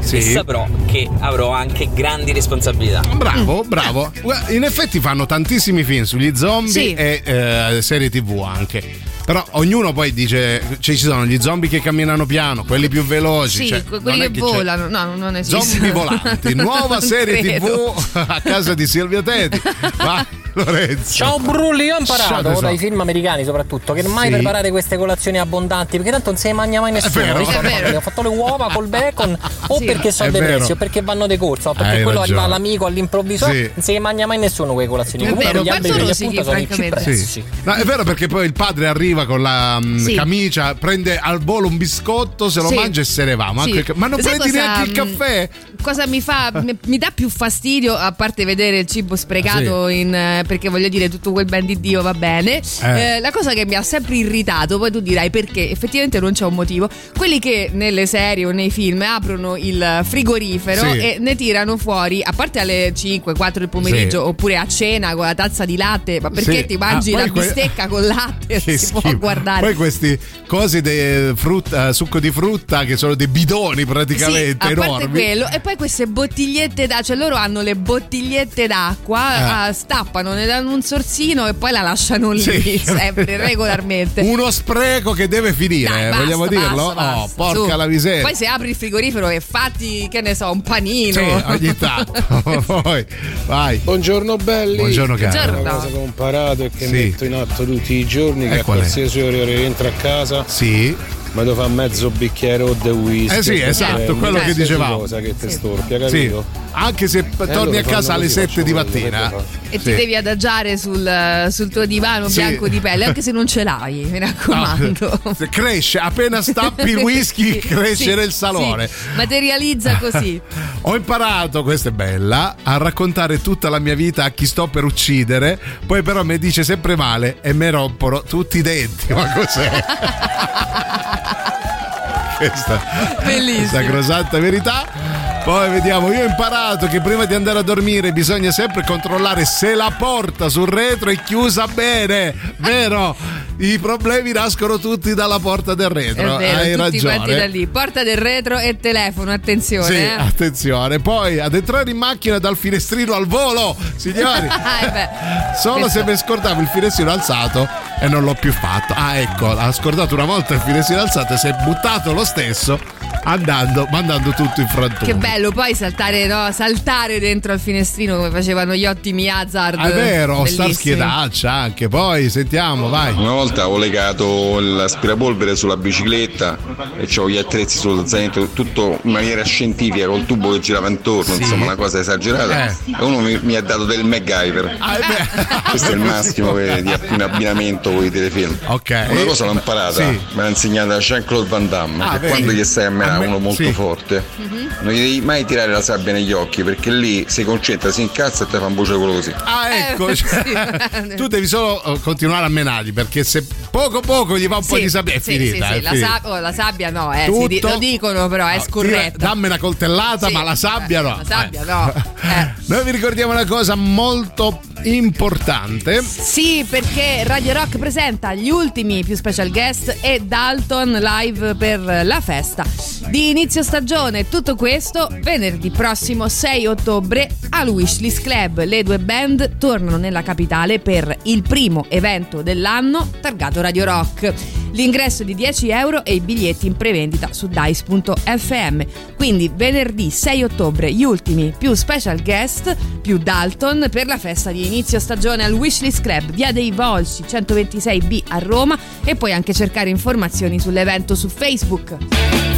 Sì. e saprò che avrò anche grandi responsabilità. Bravo, bravo. Guarda, In effetti fanno tantissimi film sugli zombie Sì. e eh, serie tv anche. Però ognuno poi dice: cioè, ci sono gli zombie che camminano piano, quelli più veloci. Sì, cioè, quelli è che c'è- volano. No, non esiste. Zombie volanti, nuova serie credo. tv a casa di Silvia Teti. Vai, Lorenzo. Ciao Brulli, io ho Ciao, imparato tesoro. dai film americani soprattutto che mai Sì. preparare queste colazioni abbondanti perché tanto non se ne mangia mai nessuno. vero. Io sto È vero. Ho fatto le uova col bacon o Sì. perché sono È vero. depressi o perché vanno di corsa o perché Hai quello ragione. arriva l'amico all'improvviso Sì. non se ne mangia mai nessuno quelle colazioni. È Comunque vero, gli alberi rosichi, appunto sono i francamente. Sì. cipressi. No, è vero perché poi il padre arriva con la mm, Sì. camicia, prende al volo un biscotto, se lo Sì. mangia e se ne va. Ma, Sì. anche- ma non Sai prendi cosa, neanche il mh, caffè? Cosa mi fa? mi- dà più fastidio, a parte vedere il cibo sprecato in, eh, perché voglio dire tutto quel ben di Dio va bene. Eh. Eh, la cosa che mi ha sempre irritato, poi tu dirai perché, effettivamente non c'è un motivo. Quelli che nelle serie o nei film aprono il frigorifero e ne tirano fuori, a parte alle 5, 4 del pomeriggio, oppure a cena con la tazza di latte, ma perché ti mangi Ah, la que- bistecca con latte? Che si può guardare. Poi questi cosi di frutta, succo di frutta che sono dei bidoni praticamente sì, a parte enormi. quello e poi queste bottigliette d'acqua cioè loro hanno le bottigliette d'acqua Eh. ah, stappano ne danno un sorsino e poi la lasciano lì Sì. sempre regolarmente Uno spreco che deve finire, Dai, eh, basta, vogliamo dirlo? basta, basta. Oh, porca Su. la miseria. poi se apri il frigorifero e fatti che ne so un panino Sì, ogni tanto. Poi, vai. Buongiorno belli. Buongiorno, caro. Buongiorno. Una cosa che ho imparato e che Sì. metto in atto tutti i giorni E che a qual è? Qualsiasi ora rientro a casa Sì. Mi devo fare mezzo bicchiere o de whisky. Eh sì, o esatto, quello che dicevamo. cosa che ti Sì. storpia, Sì. capito? Anche se torni allora a casa alle così, 7 di mattina. e Sì. ti devi adagiare sul, sul tuo divano Sì. bianco di pelle anche se non ce l'hai mi raccomando No, cresce, appena stappi il whisky, cresce Sì, nel salone. sì, materializza così Ho imparato, questa è bella, a raccontare tutta la mia vita a chi sto per uccidere, poi però mi dice sempre male e mi rompono tutti i denti. Ma cos'è? Questa Bellissimo. sacrosanta verità. Poi vediamo, io ho imparato che prima di andare a dormire bisogna sempre controllare se la porta sul retro è chiusa bene, vero? I problemi nascono tutti dalla porta del è retro. vero Hai tutti quanti da ragione. lì porta del retro e telefono attenzione Sì, eh. attenzione. Poi ad entrare in macchina dal finestrino al volo, signori. Eh beh. Solo se mi scordavo il finestrino alzato e non l'ho più fatto. Ah, ecco, ha scordato una volta il finestrino alzato e si è buttato lo stesso andando, mandando tutto in frantumi. Che bello poi saltare, no? saltare dentro al finestrino come facevano gli ottimi Hazard. È vero, star schedaccia anche. Poi sentiamo, vai. Una volta ho legato l'aspirapolvere sulla bicicletta e c'ho gli attrezzi sullo zainetto, tutto in maniera scientifica, col tubo che girava intorno, Sì. insomma una cosa esagerata. Eh. E uno mi, mi ha dato del MacGyver. Ah, eh. Questo è il massimo che- di in abbinamento con i telefilm. Ok. Una cosa l'ho imparata, Sì. me l'ha insegnata Jean-Claude Van Damme, Ah, che vedi. quando gli stai a menare A me- uno molto sì. forte, Mhm. non gli devi mai tirare la sabbia negli occhi perché lì si concentra, si incazza e te fa un bucio quello così. Ah, ecco, Eh, cioè, sì. tu devi solo eh, continuare a menarli perché se poco poco gli va un po' di sabbia è sì, finita. sì, sì, è la, finita. sab- oh, la sabbia no, eh, Tutto- si di- lo dicono però, è No, scorretta. tira- dammi una coltellata, Sì, ma la sabbia eh, no. La sabbia Eh. no. Eh. Noi vi ricordiamo una cosa molto importante. Sì, perché Radio Rock presenta gli ultimi più special guest e Dalton live per la festa di inizio stagione. Tutto questo venerdì prossimo 6 ottobre al Wishlist Club. Le due band tornano nella capitale per il primo evento dell'anno targato Radio Rock. L'ingresso di 10 euro e i biglietti in prevendita su dice.fm. Quindi venerdì 6 ottobre gli ultimi più special guest più Dalton per la festa di inizio stagione al Wishlist Club, via dei Volsci 126B a Roma e puoi anche cercare informazioni sull'evento su Facebook.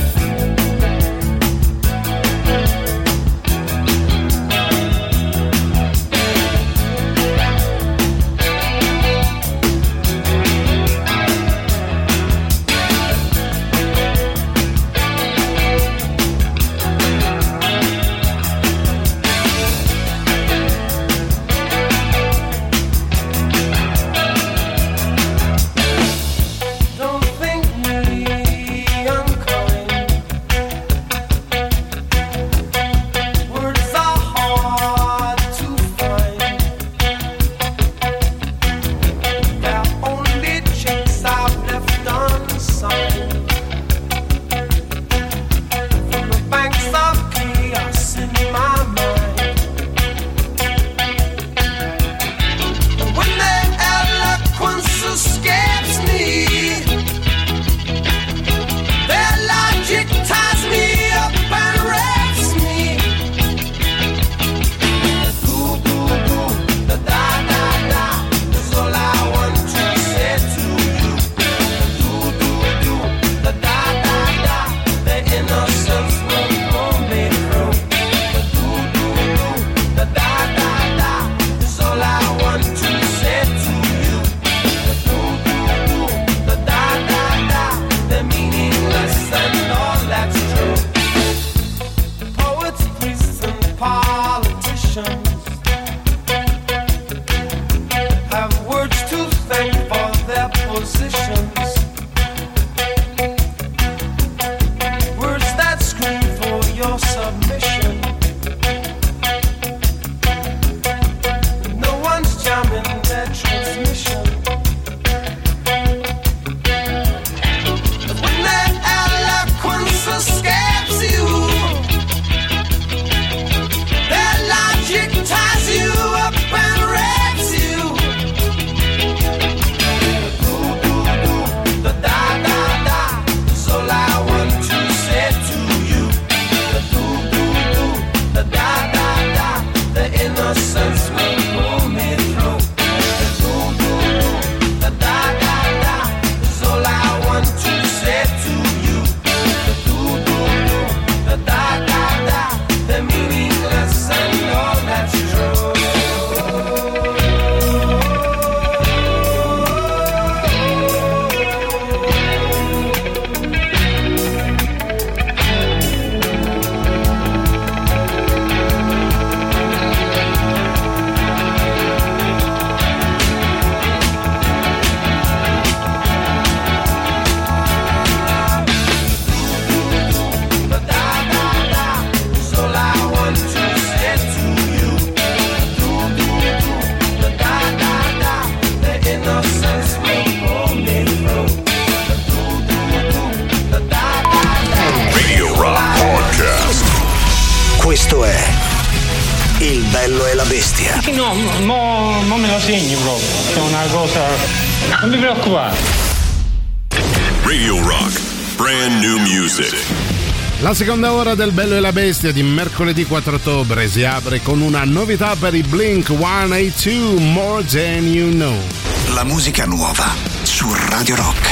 Seconda ora del Bello e la Bestia di mercoledì 4 ottobre si apre con una novità per i Blink 182 More Than You Know. La musica nuova su Radio Rock.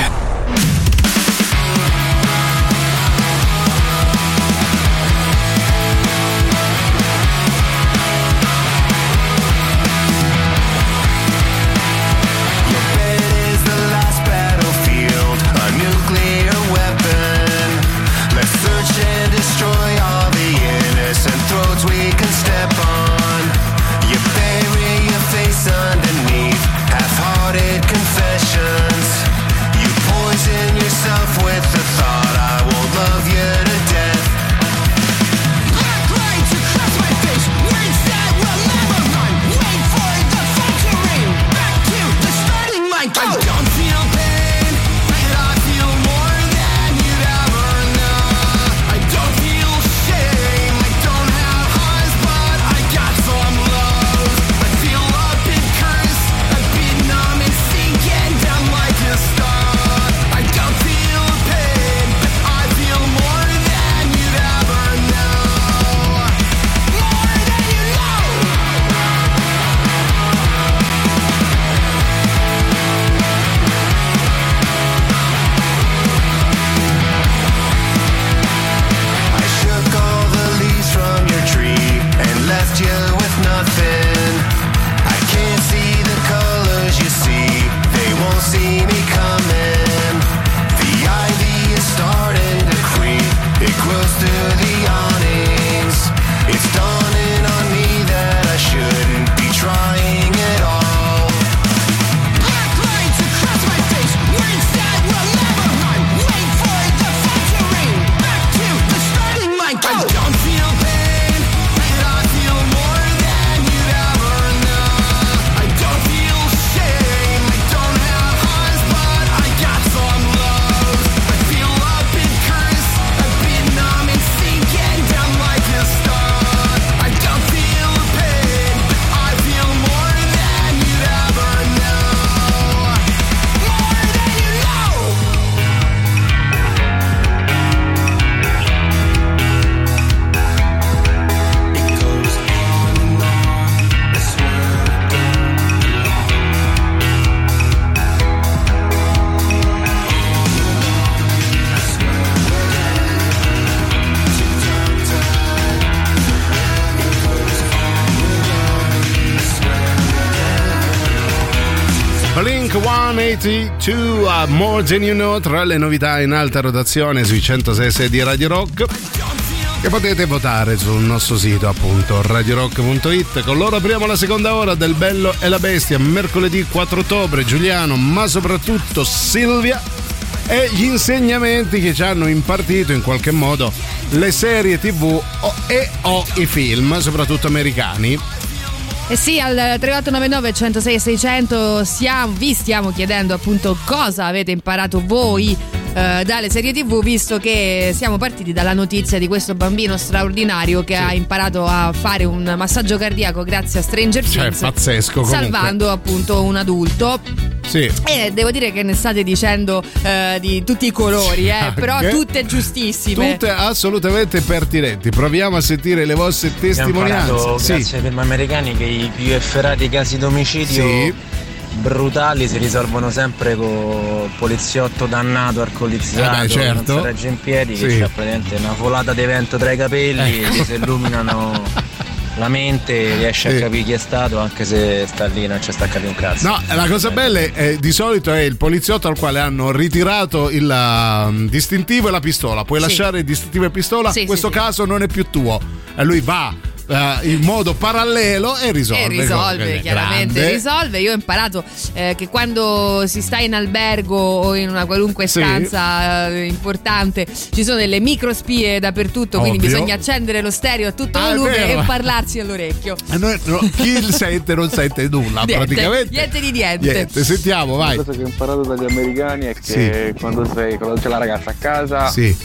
182 a More Than You Know tra le novità in alta rotazione sui 106 di Radio Rock che potete votare sul nostro sito appunto radiorock.it con loro apriamo la seconda ora del Bello e la Bestia mercoledì 4 ottobre. Giuliano ma soprattutto Silvia e gli insegnamenti che ci hanno impartito in qualche modo le serie tv e o i film soprattutto americani Eh sì, al 3899 106 600 stiamo- vi stiamo chiedendo appunto cosa avete imparato voi eh, dalle serie tv visto che siamo partiti dalla notizia di questo bambino straordinario che ha imparato a fare un massaggio cardiaco grazie a Stranger Cioè, Things pazzesco comunque. salvando appunto un adulto sì e devo dire che ne state dicendo eh, di tutti i colori eh, però tutte giustissime Tutte assolutamente pertinenti. Proviamo a sentire le vostre testimonianze. imparato, Sì. grazie ai film americani che i più efferati casi di omicidio Sì. Brutali si risolvono sempre con poliziotto dannato, alcolizzato, Eh beh, certo. non si regge in piedi, Sì. che c'ha praticamente una volata di vento tra i capelli, Ecco. gli si illuminano la mente, riesce a capire chi è stato anche se sta lì, non c'è sta a capire un cazzo. No, la cosa bella è, di solito è il poliziotto al quale hanno ritirato il um, distintivo e la pistola. Puoi Sì. lasciare il distintivo e pistola, Sì, in questo sì, sì. caso non è più tuo. E lui va eh, in modo parallelo e risolve. E risolve, chiaramente Grande. risolve. Io ho imparato eh, che quando si sta in albergo o in una qualunque Sì. stanza eh, importante ci sono delle microspie dappertutto, quindi Ovvio. bisogna accendere lo stereo a tutto Ah, volume e parlarsi all'orecchio. E noi- no, chi il sente non sente nulla Niente, praticamente. niente di niente. Niente, sentiamo, vai. La cosa che ho imparato dagli americani è che quando, sei, quando c'è la ragazza a casa Sì.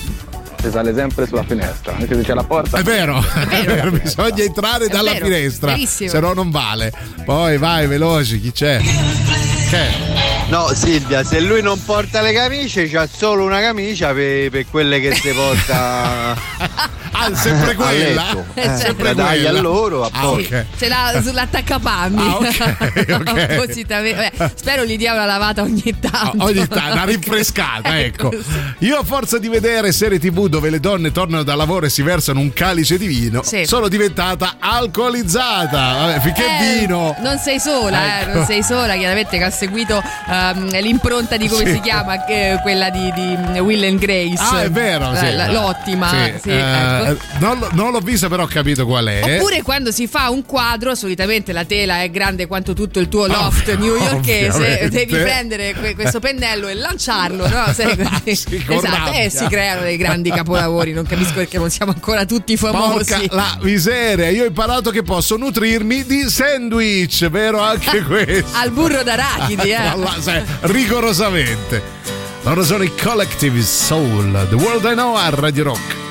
Si sale sempre sulla finestra, anche se c'è la porta. È vero, è vero, bisogna entrare dalla vero, finestra, verissimo. se no non vale. Poi vai, veloci, chi c'è? Che? No Silvia, se lui non porta le camicie, c'ha solo una camicia per, per quelle che si porta. ah, sempre quella? letto. Eh, Eh, sempre la dai quella. a loro, a Ah, posto. ok. Ce l'ha sull'attaccapanni. Ah, ok, ok. Appositamente. Beh, spero gli dia una lavata ogni tanto. Ogni tanto, una rinfrescata, ecco. Io a forza di vedere serie tv dove le donne tornano da lavoro e si versano un calice di vino, Sì. sono diventata alcolizzata. Vabbè, finché Eh, vino. Non sei sola, Ecco. eh, non sei sola, chiaramente che ha seguito ehm, l'impronta di come Sì. si chiama, che- quella di, di Will and Grace. Ah, è vero, Eh, sì. la- l'ottima. Sì, sì, eh, non, non l'ho vista, però ho capito qual è. Oppure quando si fa un quadro, solitamente la tela è grande quanto tutto il tuo loft Ovvio, newyorkese, ovviamente. devi prendere que- questo pennello e lanciarlo, no? Sai, con esatto, e si creano dei grandi capolavori. Non capisco perché non siamo ancora tutti famosi. Porca la miseria, io ho imparato che posso nutrirmi di sandwich, vero anche questo? Al burro d'arachidi, eh. Sai, rigorosamente. Loro sono i Collective Soul, The World I Know a Radio Rock.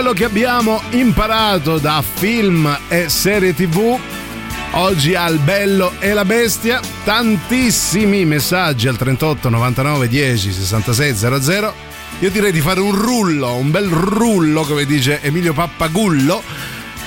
Quello che abbiamo imparato da film e serie tv Oggi al bello e la bestia, tantissimi messaggi al 38 99 10 66 00. Io direi di fare un rullo, un bel rullo, come dice Emilio Pappagullo.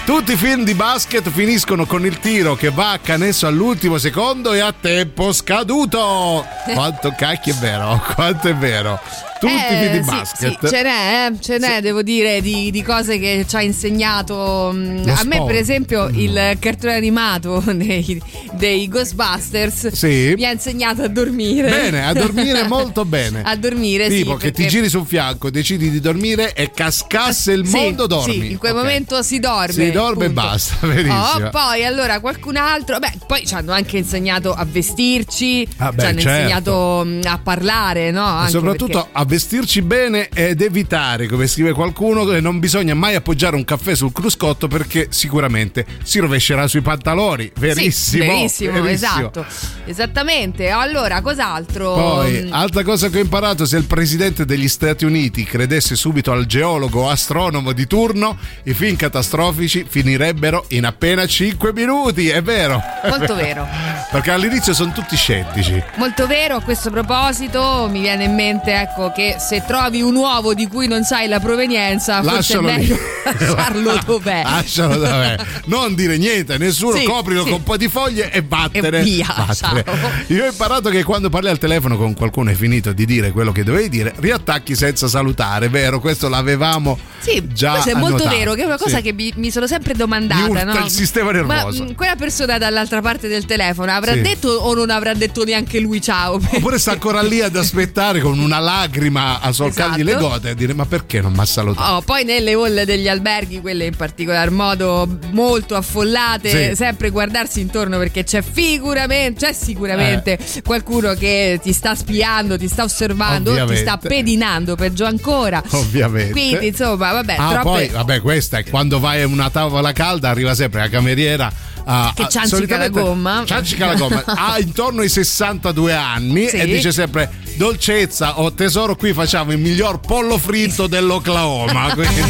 Tutti i film di basket finiscono con il tiro che va a canestro all'ultimo secondo e a tempo scaduto. Quanto cacchio è vero, quanto è vero. Tutti di Eh, sì, basket. sì, ce n'è, eh, ce n'è, devo dire, di, di cose che ci ha insegnato. mm, Lo A me, sport. per esempio, il cartone animato dei, dei Ghostbusters Sì. mi ha insegnato a dormire. Bene, a dormire molto bene. A dormire, Tipo sì. che ti perché- giri su un fianco, decidi di dormire e cascasse il Sì, mondo, dormi. Sì, in quel Ok. momento si dorme. Si dorme e punto. basta, verissimo. Oh, poi allora qualcun altro, beh, poi ci hanno anche insegnato a vestirci, Ah, beh, ci hanno certo. insegnato mm, a parlare, no? E soprattutto perché- a vestirci bene ed evitare, come scrive qualcuno, che non bisogna mai appoggiare un caffè sul cruscotto perché sicuramente si rovescerà sui pantaloni. Verissimo. Sì, verissimo, verissimo. esatto. Esattamente. Allora, cos'altro? Poi, Mm, altra cosa che ho imparato, se il presidente degli Stati Uniti credesse subito al geologo o astronomo di turno, i film catastrofici finirebbero in appena 5 minuti, è vero. Molto vero. Perché all'inizio sono tutti scettici. Molto vero, a questo proposito mi viene in mente ecco che se trovi un uovo di cui non sai la provenienza, forse Lascialo è lì. meglio lasciarlo dov'è. Lascialo dov'è. Non dire niente a nessuno, Sì, coprilo sì. con un po' di foglie e vattene. E via, Vattene. Io ho imparato che quando parli al telefono con qualcuno e hai finito di dire quello che dovevi dire, riattacchi senza salutare, vero? Questo l'avevamo Sì, già questo è molto annotato. vero, che è una cosa Sì. che mi, mi sono sempre domandata. No? il sistema nervoso. Ma mh, quella persona dall'altra parte del telefono avrà detto o non avrà detto neanche lui ciao? Oppure sta ancora lì ad aspettare con una lacrima a solcargli Esatto. le gote e a dire ma perché non mi ha salutato? Oh, poi nelle hall degli alberghi, quelle in particolar modo molto affollate, Sì. sempre guardarsi intorno perché c'è sicuramente, c'è sicuramente Eh. qualcuno che ti sta spiando, ti sta osservando, ti Ovviamente. sta pedinando, peggio ancora. Ovviamente. Quindi, insomma, vabbè, Ah, troppe... poi, vabbè, questa è quando vai a una tavola calda, arriva sempre la cameriera. A- Che a- ciancica la gomma. Ciancica la gomma. ha intorno ai 62 anni Sì. e dice sempre: Dolcezza o tesoro, qui facciamo il miglior pollo fritto dell'Oklahoma. Quindi,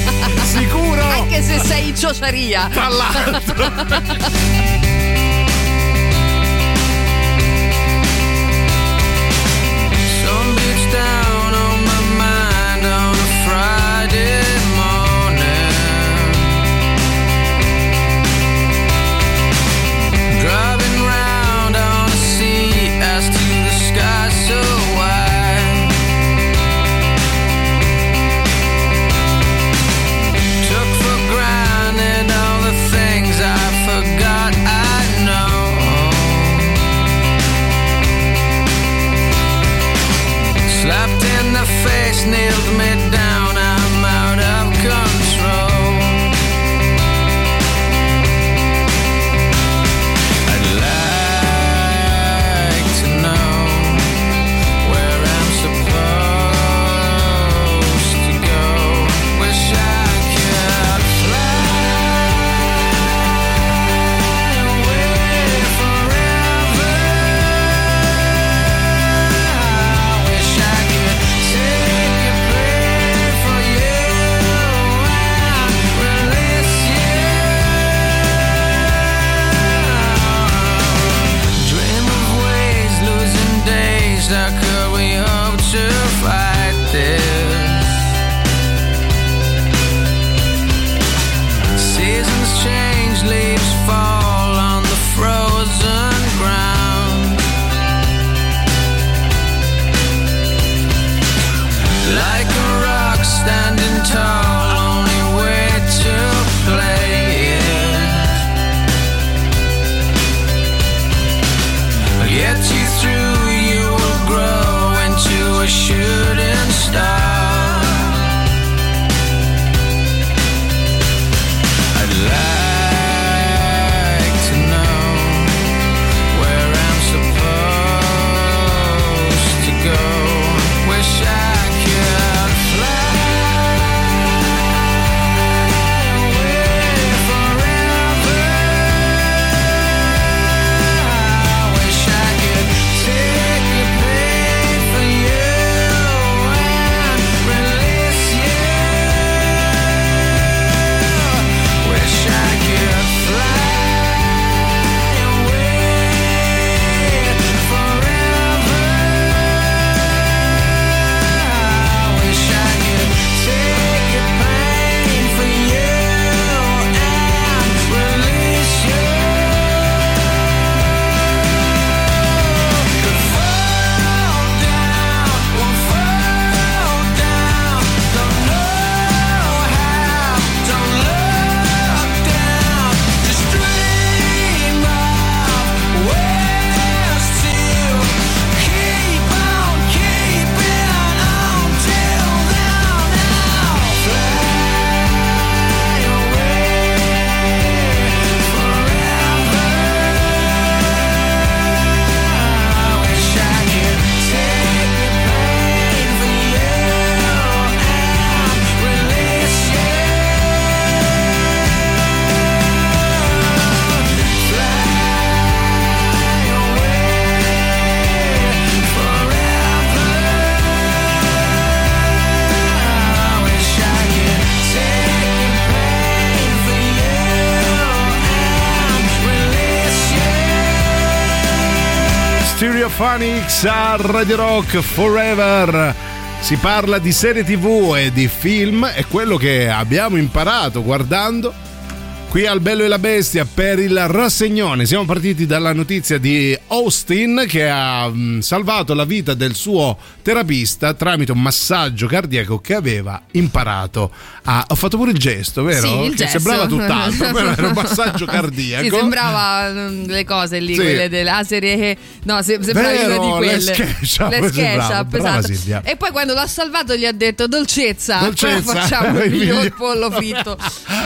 sicuro? Anche se sei in ciociaria. Tra l'altro. the face, Stereophonics a Radio Rock Forever. Si parla di serie tv e di film e quello che abbiamo imparato guardando qui al Bello e la Bestia per il rassegnone. Siamo partiti dalla notizia di Austin che ha mh, salvato la vita del suo terapista tramite un massaggio cardiaco che aveva imparato a... Ho fatto pure il gesto, vero? Sì, il gesto. sembrava tutt'altro, però era un massaggio cardiaco. Sì, sembrava mm, le cose lì, Sì. quelle della serie. No, se- sembrava Vero, una di quelle. le SketchUp, Le. SketchUp, esatto. E poi quando l'ha salvato gli ha detto dolcezza, Dolcezza, facciamo il miglior miglior- pollo fritto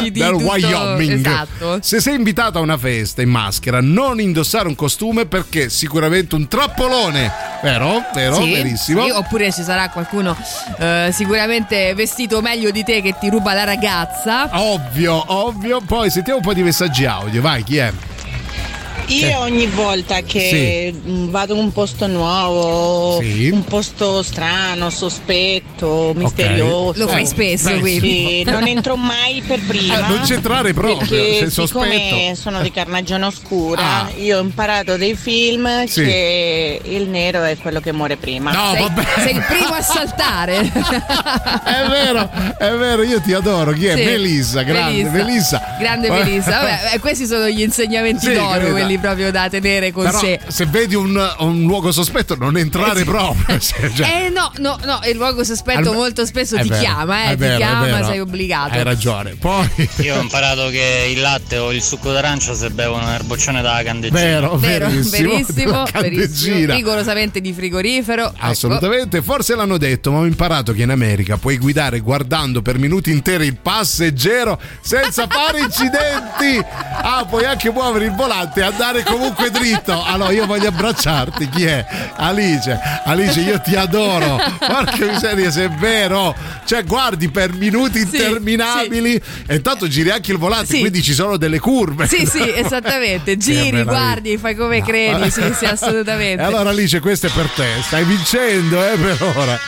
di, di dal tutto. Wyoming. Esatto. Se sei invitato a una festa in maschera, non indossare un costume perché sicuramente un trappolone. Vero? Vero? Sì, Verissimo. sì, oppure ci sarà qualcuno eh, sicuramente vestito meglio di te che ti ruba la ragazza. Ovvio, ovvio. Poi sentiamo un po' di messaggi audio. Vai, chi è? Io Eh. ogni volta che mh, vado in un posto nuovo, Sì. un posto strano, sospetto, misterioso. Lo fai spesso, Sì, quindi. non entro mai per prima. Eh, non c'entrare proprio, Perché se siccome sospetto. sono di carnagione oscura, Ah. io ho imparato dei film Sì. che il nero è quello che muore prima. No, sei, vabbè. sei il primo a saltare. È vero, è vero, io ti adoro. Chi è? Sì, Melissa, grande Melissa. Melissa. Grande Melissa. Vabbè, eh, questi sono gli insegnamenti Sì, d'oro, capito. Quelli proprio da tenere con Però sé. se vedi un, un luogo sospetto non entrare proprio. cioè, cioè, Eh no, no, no, il luogo sospetto Alme- molto spesso è ti vero, chiama, eh, vero, ti chiama, sei obbligato. Hai ragione. Poi Io ho imparato che il latte o il succo d'arancia se bevono un erboccione dalla candeggina. Vero, Vero, verissimo, verissimo, verissimo. rigorosamente di frigorifero. ecco. Assolutamente, forse l'hanno detto, ma ho imparato che in America puoi guidare guardando per minuti interi il passeggero senza fare incidenti. Ah, puoi anche muovere il volante e andare comunque dritto. Allora, io voglio abbracciarti. Chi è? Alice. Alice, io ti adoro. Porca miseria, se è vero. Cioè, guardi per minuti interminabili e intanto giri anche il volante, Sì. quindi ci sono delle curve. Sì, sì, esattamente. Giri, guardi, fai come credi. Sì, sì, assolutamente. E allora Alice, questo è per te. Stai vincendo, eh, per ora.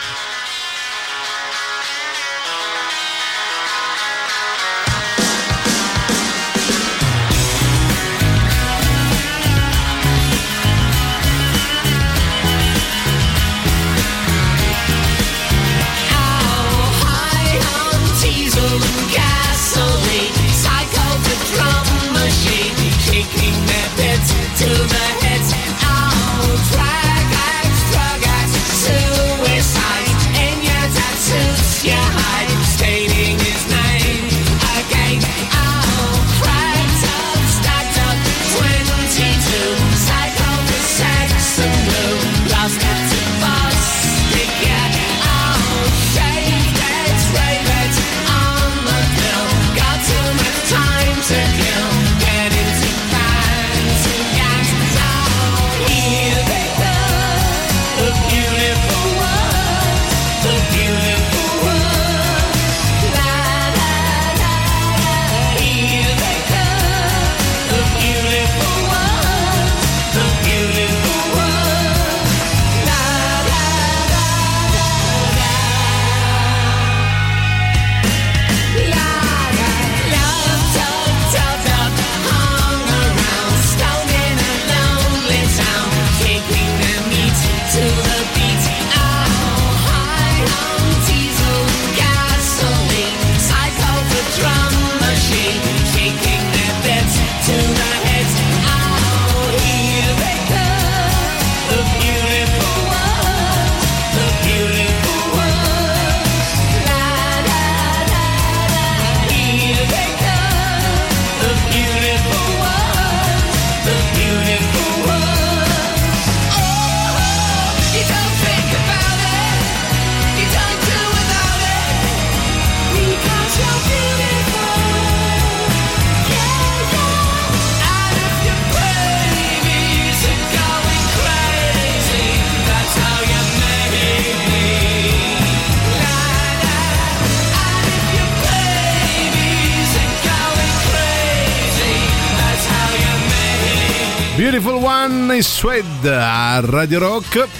Radio Rock.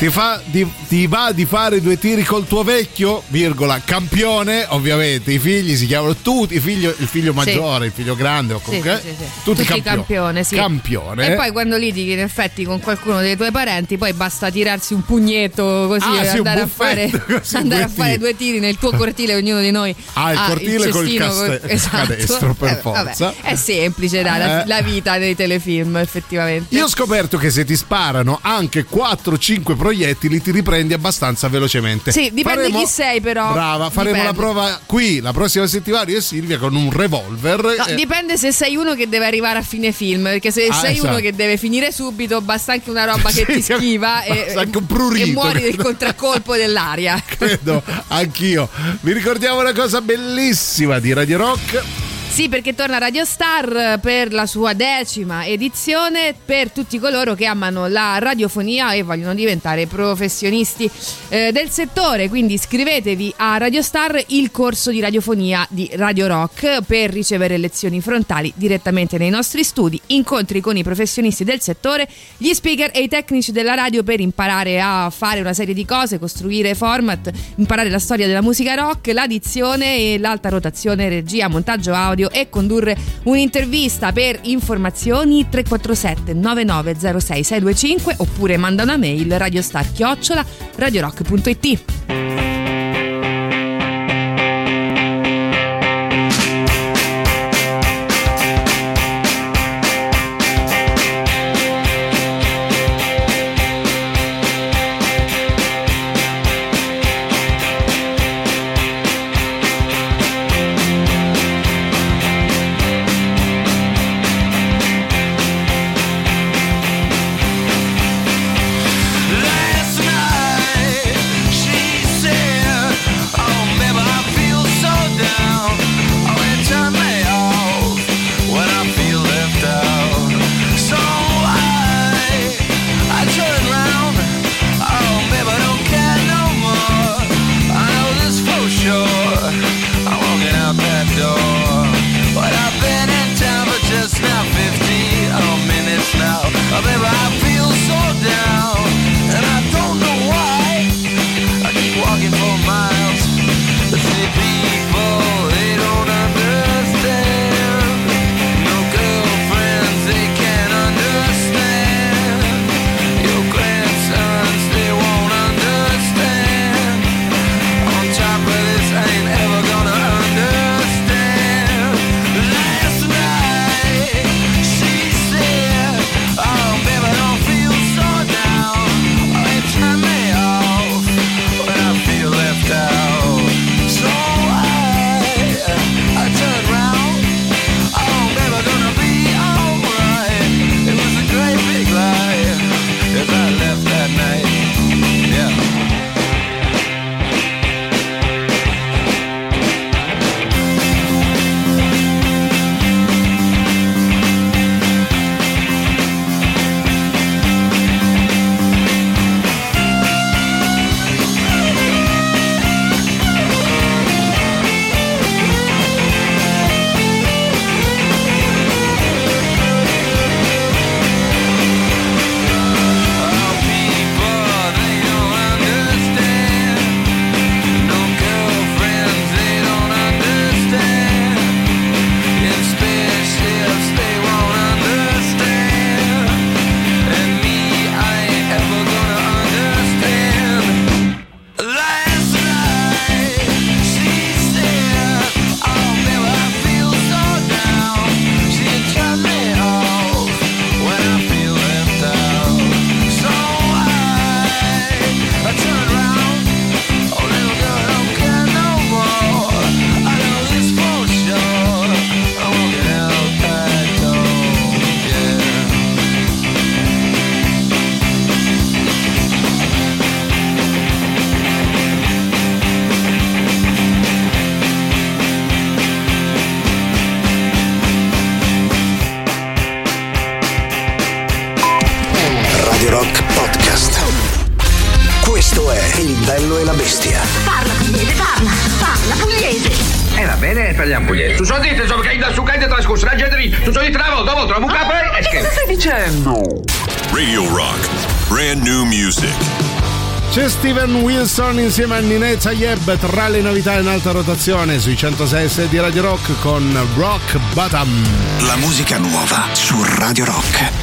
Ti, fa, di- ti va di fare due tiri col tuo vecchio, virgola, campione, ovviamente. I figli si chiamano tutti, il figlio, il figlio maggiore, il figlio grande o Sì, comunque. sì, sì, sì. Tutti, Tutti campione, sì. Campione. E poi quando litighi in effetti con qualcuno dei tuoi parenti, poi basta tirarsi un pugnetto così Ah, e sì, andare, a fare, buffetto, così, andare a due fare tiri. due tiri nel tuo cortile, ognuno di noi. Ah, il cortile col cestino caste- esatto. canestro, per Eh, vabbè, forza. è semplice, dai, la, Eh. la vita dei telefilm, effettivamente. Io ho scoperto che se ti sparano anche 4-5 proiettili ti riprendi abbastanza velocemente. Sì, dipende Faremo- chi sei, però. Brava, faremo Dipende. la prova qui la prossima settimana io e Silvia con un revolver. No, Eh, dipende se sei uno che deve arrivare a fine film, perché se Ah, sei esatto. uno che deve finire subito, basta anche una roba che Sì, ti schiva e, basta anche un prurito, e muori del credo. contraccolpo dell'aria. credo anch'io. Vi ricordiamo una cosa bellissima di Radio Rock. Sì, perché torna Radio Star per la sua decima edizione per tutti coloro che amano la radiofonia e vogliono diventare professionisti eh, del settore. Quindi iscrivetevi a Radio Star, il corso di radiofonia di Radio Rock, per ricevere lezioni frontali direttamente nei nostri studi, incontri con i professionisti del settore, gli speaker e i tecnici della radio per imparare a fare una serie di cose, costruire format, imparare la storia della musica rock, l'addizione e l'alta rotazione, regia, montaggio audio e condurre un'intervista per informazioni 347 9906 625 oppure manda una mail radiostar chiocciola radiorock.it Wilson insieme a Ninezza Yeb tra le novità in alta rotazione sui 106 di Radio Rock con Rock Bottom. La musica nuova su Radio Rock.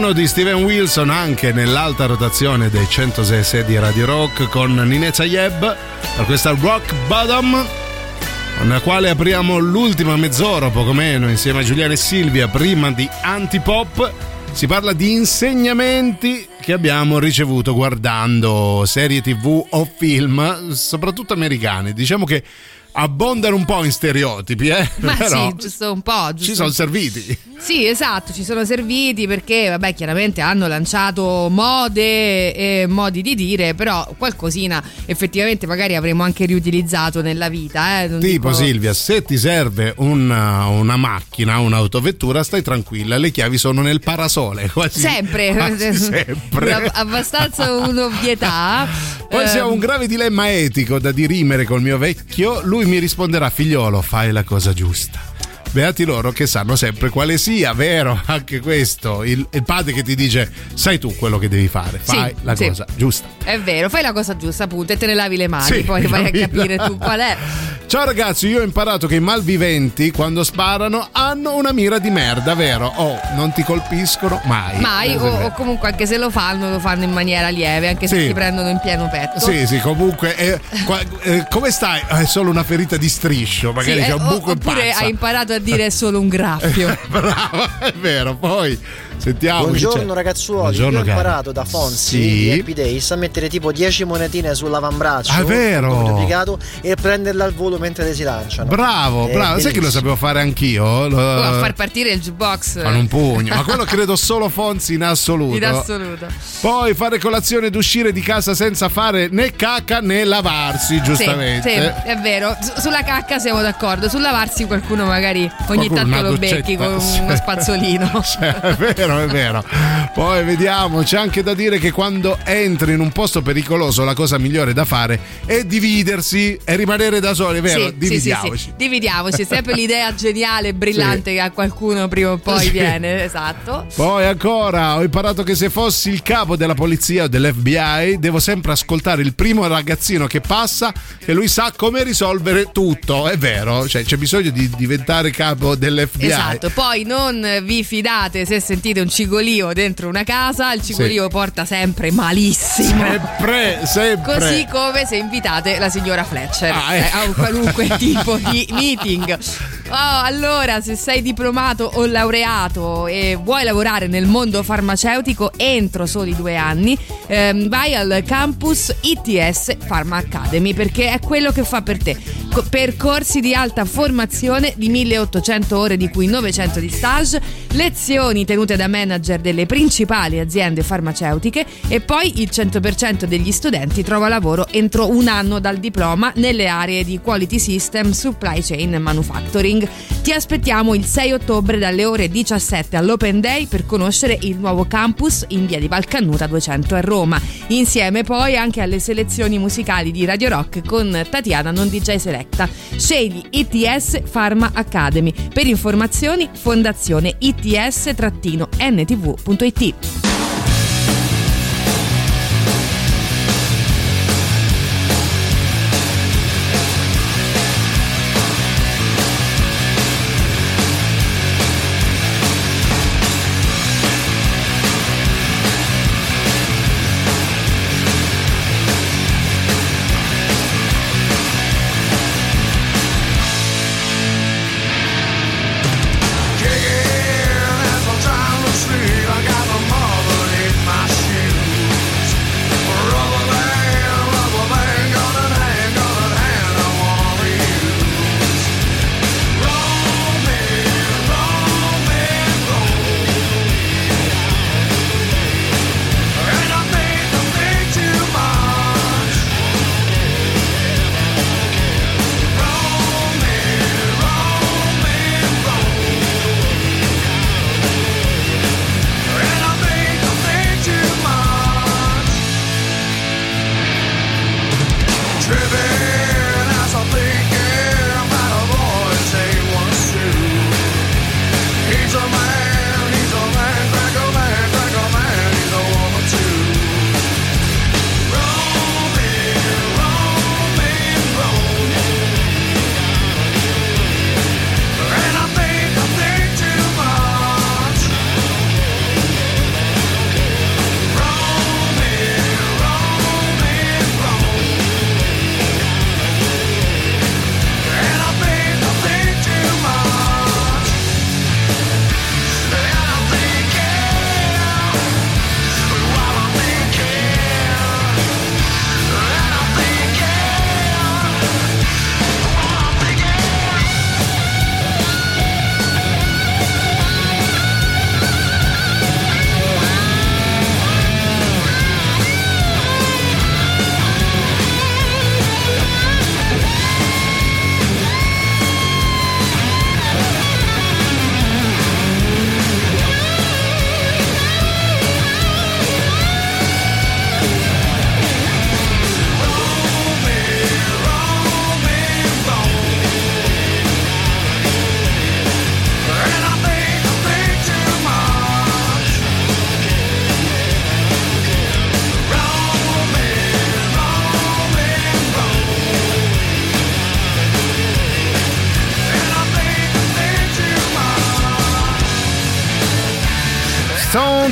Ritorno di Steven Wilson anche nell'alta rotazione dei 106 di Radio Rock con Ninezza Yeb per questa Rock Bottom con la quale apriamo l'ultima mezz'ora poco meno insieme a Giuliana e Silvia prima di Antipop si parla di insegnamenti che abbiamo ricevuto guardando serie tv o film soprattutto americani diciamo che abbondano un po' in stereotipi eh? Ma Però sì, giusto un po'. Giusto ci sono serviti Sì, esatto, ci sono serviti perché, vabbè, chiaramente hanno lanciato mode e modi di dire, però qualcosina effettivamente magari avremmo anche riutilizzato nella vita. Eh? Tipo dico- Silvia, se ti serve una, una macchina, un'autovettura, stai tranquilla, le chiavi sono nel parasole. Quasi, Sempre, quasi sempre. Ab- abbastanza un'ovvietà. Poi se ho Ehm, un grave dilemma etico da dirimere col mio vecchio, lui mi risponderà figliolo, fai la cosa giusta. Beati loro che sanno sempre quale sia, vero? Anche questo, il, il padre che ti dice sai tu quello che devi fare, Sì, fai la sì. cosa giusta. È vero, fai la cosa giusta appunto e te ne lavi le mani, Sì, poi vai a capire tu qual è. Ciao ragazzi, io ho imparato che i malviventi quando sparano hanno una mira di merda, vero? Oh, non ti colpiscono mai. Mai, o, o comunque anche se lo fanno, lo fanno in maniera lieve, anche se Sì. ti prendono in pieno petto. Sì, sì, comunque. eh, qua- eh, come stai? È solo una ferita di striscio, magari Sì, c'è eh, un o- buco in oppure pazza. hai imparato a dire è solo un graffio. Brava, è vero. Poi sentiamo. Buongiorno ragazzuoli, Buongiorno, io ho imparato da Fonzi Sì. di Happy Days a mettere tipo 10 monetine sull'avambraccio Ah, è vero. e prenderle al volo mentre le si lanciano. Bravo, È bravo. Sai che lo bellissimo. sapevo fare anch'io? Lo- O a far partire il jukebox. Con un pugno, ma quello credo solo Fonzi in assoluto. In assoluto. Poi fare colazione ed uscire di casa senza fare né cacca né lavarsi, giustamente. Sì, sì, è vero. Su- sulla cacca siamo d'accordo. Sul lavarsi qualcuno magari ogni Qualcuno tanto lo becchi con uno spazzolino. Cioè, è vero, è vero. Poi vediamo, c'è anche da dire che quando entri in un posto pericoloso la cosa migliore da fare è dividersi e rimanere da soli, è vero? Sì, sì, sì, Dividiamoci. sì. Dividiamoci. Sempre l'idea geniale, brillante che a qualcuno prima o poi viene. Esatto. Poi ancora, ho imparato che se fossi il capo della polizia o dell'FBI, devo sempre ascoltare il primo ragazzino che passa, che lui sa come risolvere tutto. È vero, cioè c'è bisogno di diventare capo dell'FBI. Esatto, poi non vi fidate se sentite un cigolio dentro una casa, il cigolio porta sempre malissimo. Sempre, sempre. Così come se invitate la signora Fletcher Ah, eh. eh, a un qualunque tipo di meeting. Oh, allora, se sei diplomato o laureato e vuoi lavorare nel mondo farmaceutico entro soli due anni, ehm, vai al campus ITS Pharma Academy perché è quello che fa per te. Co- percorsi di alta formazione di 1800 ore, di cui 900 di stage, lezioni tenute da manager delle principali aziende farmaceutiche e poi il 100% degli studenti trova lavoro entro un anno dal diploma nelle aree di quality system, supply chain e manufacturing. Ti aspettiamo il 6 ottobre dalle ore 17 all'Open Day per conoscere il nuovo campus in via di Valcannuta 200 a Roma. Insieme poi anche alle selezioni musicali di Radio Rock con Tatiana Non DJ Selecta. Scegli ITS Pharma Academy. Per informazioni fondazione its-ntv.it. Kicking,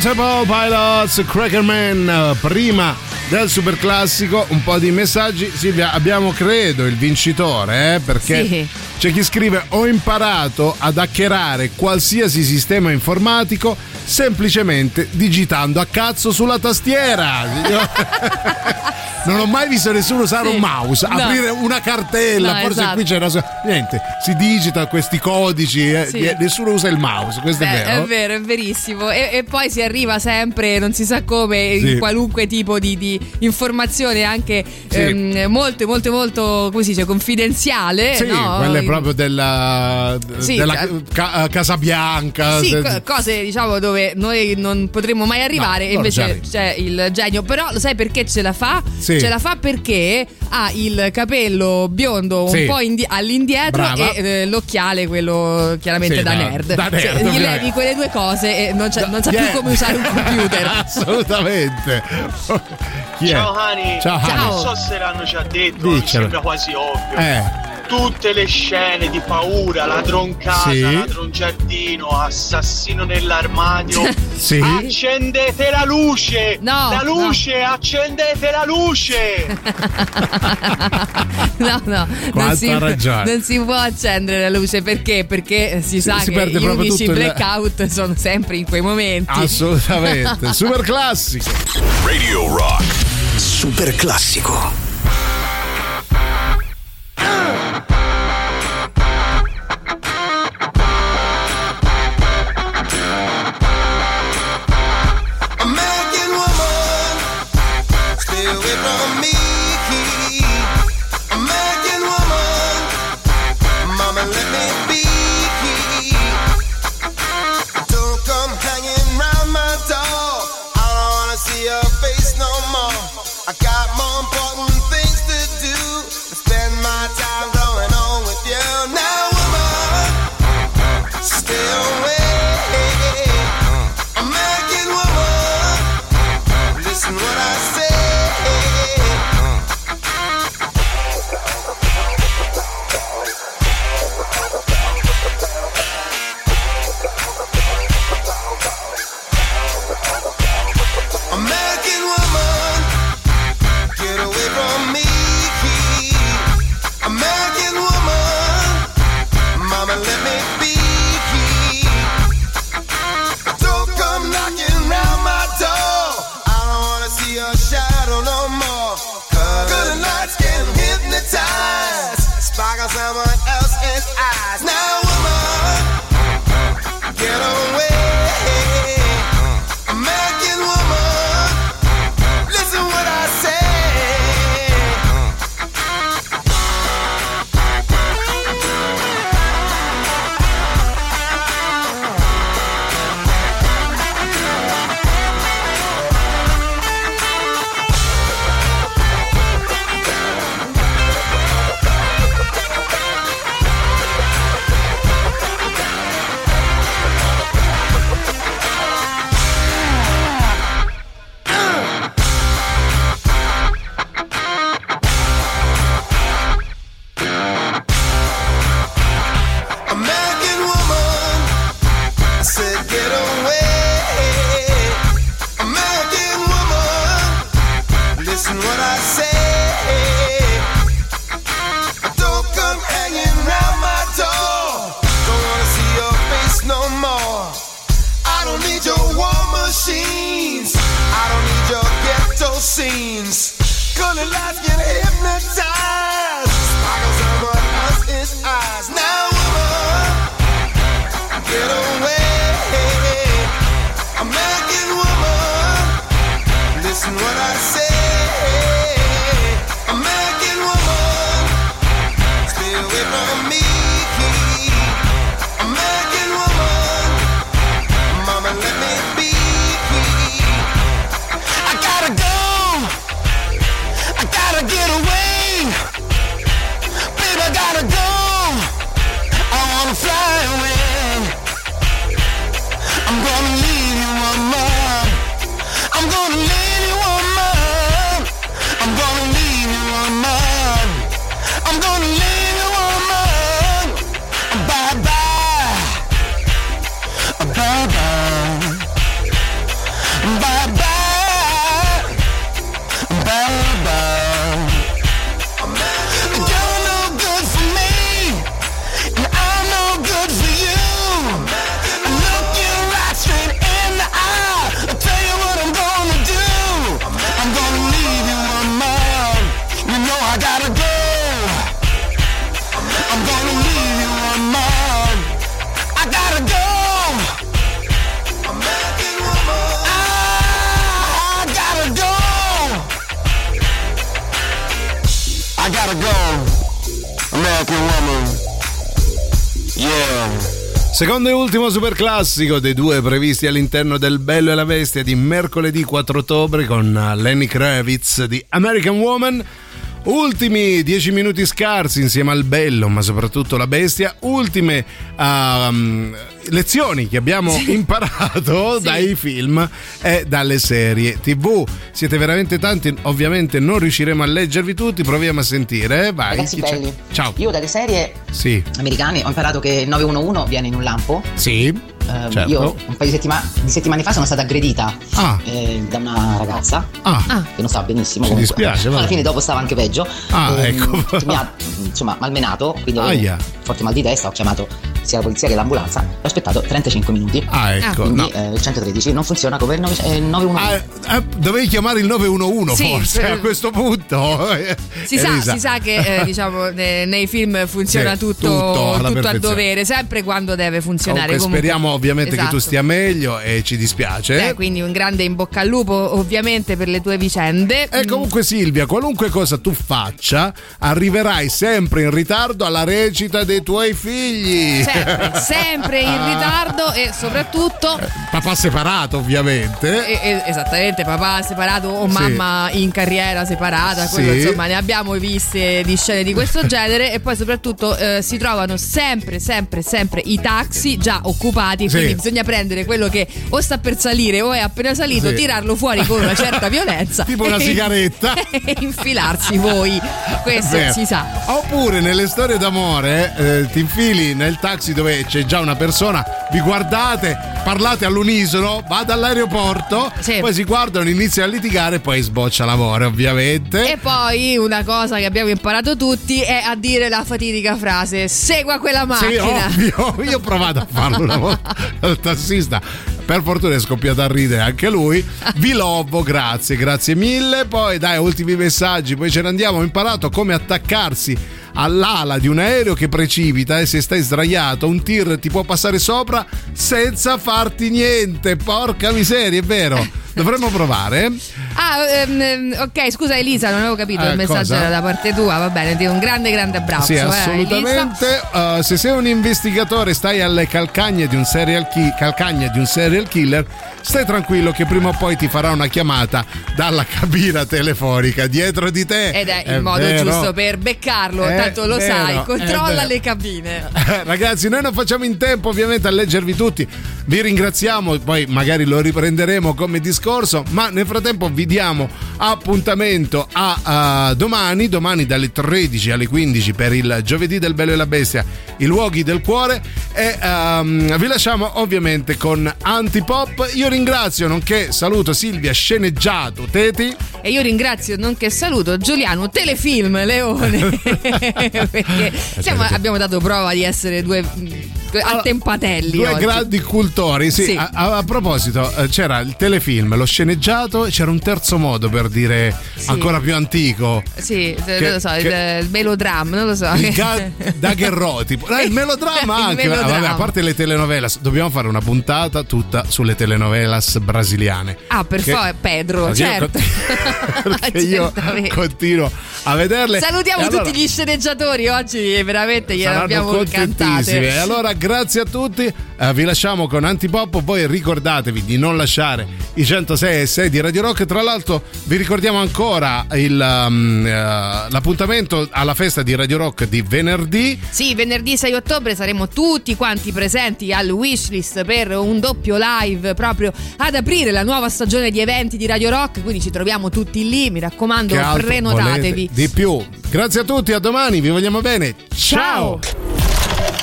Temple Pilots, Crackerman, prima del super classico, un po' di messaggi. Silvia, abbiamo credo il vincitore, eh, perché Sì. c'è chi scrive: Ho imparato ad hackerare qualsiasi sistema informatico semplicemente digitando a cazzo sulla tastiera. non ho mai visto nessuno usare Sì. un mouse, No. aprire una cartella, No, forse esatto. qui c'è una. so- Niente, si digita questi codici, eh, Sì. nie- nessuno usa il mouse, questo Beh, è vero. è vero, è verissimo. E, e poi si arriva sempre, non si sa come, Sì. in qualunque tipo di, di informazione anche Sì. ehm, molto, molto, molto, come si dice, confidenziale. Sì, Eh, no? quelle proprio della, della ca- ca- Casa Bianca. Sì, se- co- cose diciamo dove noi non potremmo mai arrivare, No, invece c'è il genio. Però lo sai perché ce la fa? Sì. Ce la fa perché ha il capello biondo un Sì. po' indi- all'indietro Brava. e eh, l'occhiale, quello chiaramente Sì, da, da- nerd. da nerd, Cioè, gli levi quelle due cose e non, c'è- non sa Yeah. più come usare un computer. Assolutamente. Ciao Hani, Ciao, Hani. non so se l'hanno già detto, mi sembra quasi ovvio. Eh. Tutte le scene di paura, ladron casa, Sì. ladron giardino, assassino nell'armadio. Sì. Accendete la luce! No, la luce, accendete la luce! No, no, non si, non si può accendere la luce perché? Perché si sa si che gli unici tutto il- blackout sono sempre in quei momenti. Assolutamente. Super classico. Radio Rock. Super classico. Secondo e ultimo super classico dei due previsti all'interno del Bello e la Bestia di mercoledì 4 ottobre con Lenny Kravitz di American Woman. Ultimi dieci minuti scarsi insieme al bello, ma soprattutto la bestia. Ultime um, lezioni che abbiamo imparato dai film e dalle serie TV. Siete veramente tanti, ovviamente non riusciremo a leggervi tutti, proviamo a sentire. eh? Vai. Ragazzi belli, Ciao. io dalle serie Sì. americane ho imparato che il 911 viene in un lampo. Sì. Eh, certo. Io un paio di, settima- di settimane fa sono stata aggredita Ah. eh, da una ragazza Ah. che non sta benissimo. Ci comunque. dispiace. Alla fine dopo stava anche peggio. Ah, Ehm, ecco. mi ha insomma malmenato, quindi avevo Aia. forte mal di testa, ho chiamato sia la polizia che l'ambulanza ho aspettato 35 minuti. Ah, ecco, Quindi no. eh, il 113 non funziona come il 9- eh, 911. Eh, dovevi chiamare il 911 Sì, forse per- a questo punto. Si sa, si sa che eh, diciamo ne- nei film funziona Sì, tutto, tutto tutto a dovere, sempre quando deve funzionare. Comunque, Comunque, speriamo ovviamente che tu Esatto. stia meglio e ci dispiace. Eh, quindi un grande in bocca al lupo ovviamente per le tue vicende. E comunque Silvia, qualunque cosa tu faccia, arriverai sempre in ritardo alla recita dei tuoi figli. Sempre, sempre in ritardo e soprattutto Papà separato, ovviamente. e- e- esattamente papà separato o Sì. mamma in carriera separata, quello, Sì. insomma ne abbiamo viste di scene di questo genere e poi soprattutto eh, si trovano sempre sempre sempre i taxi già occupati, Sì. quindi bisogna prendere quello che o sta per salire o è appena salito, Sì. tirarlo fuori con una certa violenza Tipo una sigaretta. e infilarsi voi, questo Vero. si sa. Oppure nelle storie d'amore eh, ti infili nel taxi dove c'è già una persona, vi guardate, parlate all'unisono, va dall'aeroporto, poi si guardano, iniziano a litigare poi sboccia l'amore ovviamente. E poi una cosa che abbiamo imparato tutti è a dire la fatidica frase: segua quella Sì, macchina. ovvio, io ho provato a farlo una volta al tassista. Per fortuna è scoppiato a ridere anche lui. Vi lovo, grazie, grazie mille. Poi dai, ultimi messaggi, poi ce ne andiamo. Ho imparato come attaccarsi all'ala di un aereo che precipita e se stai sdraiato un tir ti può passare sopra senza farti niente. Porca miseria, è vero. Dovremmo provare. Eh? Ah, ehm, ehm, ok, scusa Elisa, non avevo capito Eh, il messaggio cosa? era da parte tua. Va bene, ti un grande, grande abbraccio. Sì, eh, assolutamente. Uh, se sei un investigatore stai alle calcagne di un serial, ki- di un serial killer, stai tranquillo che prima o poi ti farà una chiamata dalla cabina telefonica dietro di te. Ed è il È modo vero. giusto per beccarlo, È tanto lo vero, sai, controlla le cabine. Eh, Ragazzi, noi non facciamo in tempo ovviamente a leggervi tutti. Vi ringraziamo, poi magari lo riprenderemo come discorso, ma nel frattempo vi diamo appuntamento a, a domani, domani dalle 13 alle 15 per il giovedì del Bello e la Bestia, i luoghi del cuore e ehm, vi lasciamo ovviamente con Antipop. Io ringrazio, nonché saluto Silvia Sceneggiato Teti. E io ringrazio, nonché saluto Giuliano Telefilm Leone. Perché siamo- abbiamo dato prova di essere due mh, attempatelli. Due oggi. grandi cultori, sì. Sì. A, a- a proposito, eh, c'era il telefilm, lo sceneggiato, e c'era un terzo modo per dire Sì. ancora più antico. Sì, Che- non lo so, il, che- il melodramma, non lo so. Il ga- Dagherrò, tipo. Eh, il melodramma Il anche. melodramma. Vabbè, a parte le telenovelas, dobbiamo fare una puntata tutta sulle telenovelas brasiliane. Ah, per Che- favore, Pedro, Perché io certo. Perché io continuo a vederle. Salutiamo allora- tutti gli sceneggiatori oggi, veramente Saranno abbiamo cantate. E allora, grazie a tutti. Eh, vi lasciamo con Antipop. Voi ricordatevi di non lasciare i 106 e 6 di Radio Rock. Tra l'altro, vi ricordiamo ancora il, um, eh, l'appuntamento alla festa di Radio Rock di venerdì. Sì, venerdì 6 ottobre saremo tutti quanti presenti al Wishlist per un doppio live proprio ad aprire la nuova stagione di eventi di Radio Rock, quindi ci troviamo tutti lì, mi raccomando, Che altro prenotatevi. Di più. Grazie a tutti, a domani, vi vogliamo bene. Ciao.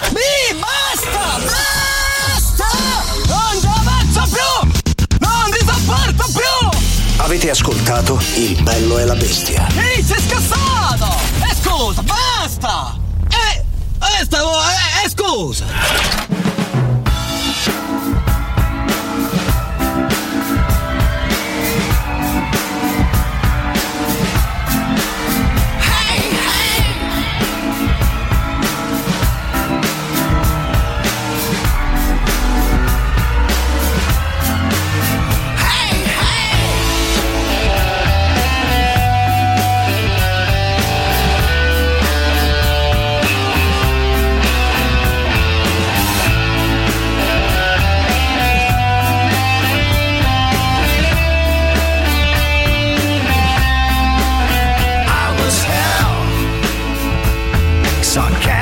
Mi basta! Basta! Avete ascoltato Il bello e la bestia. Ehi, sei scassato! E scusa, basta! Eh, eh, stavo, eh, eh, scusa! on Cat.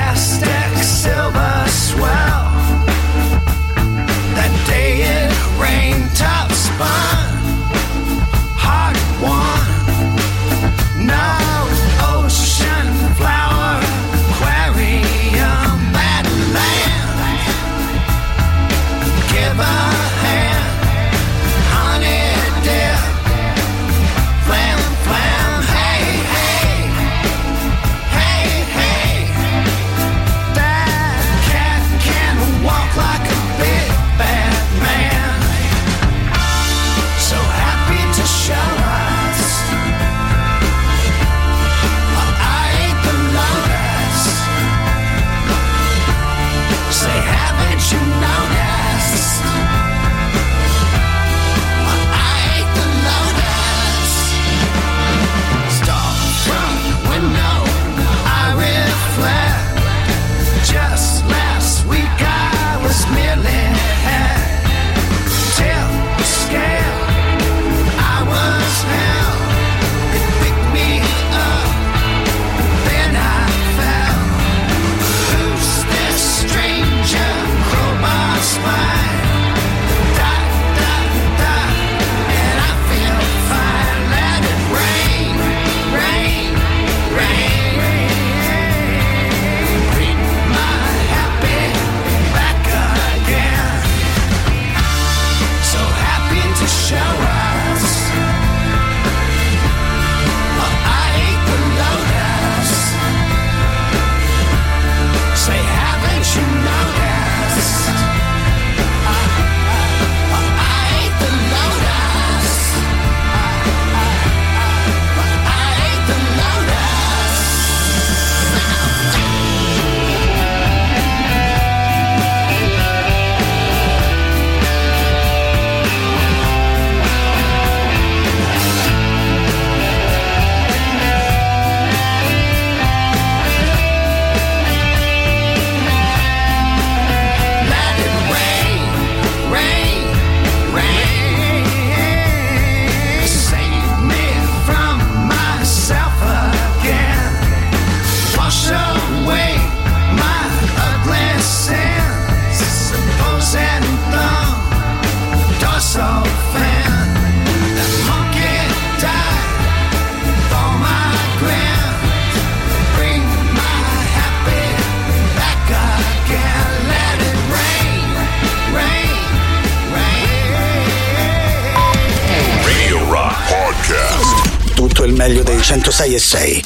Dei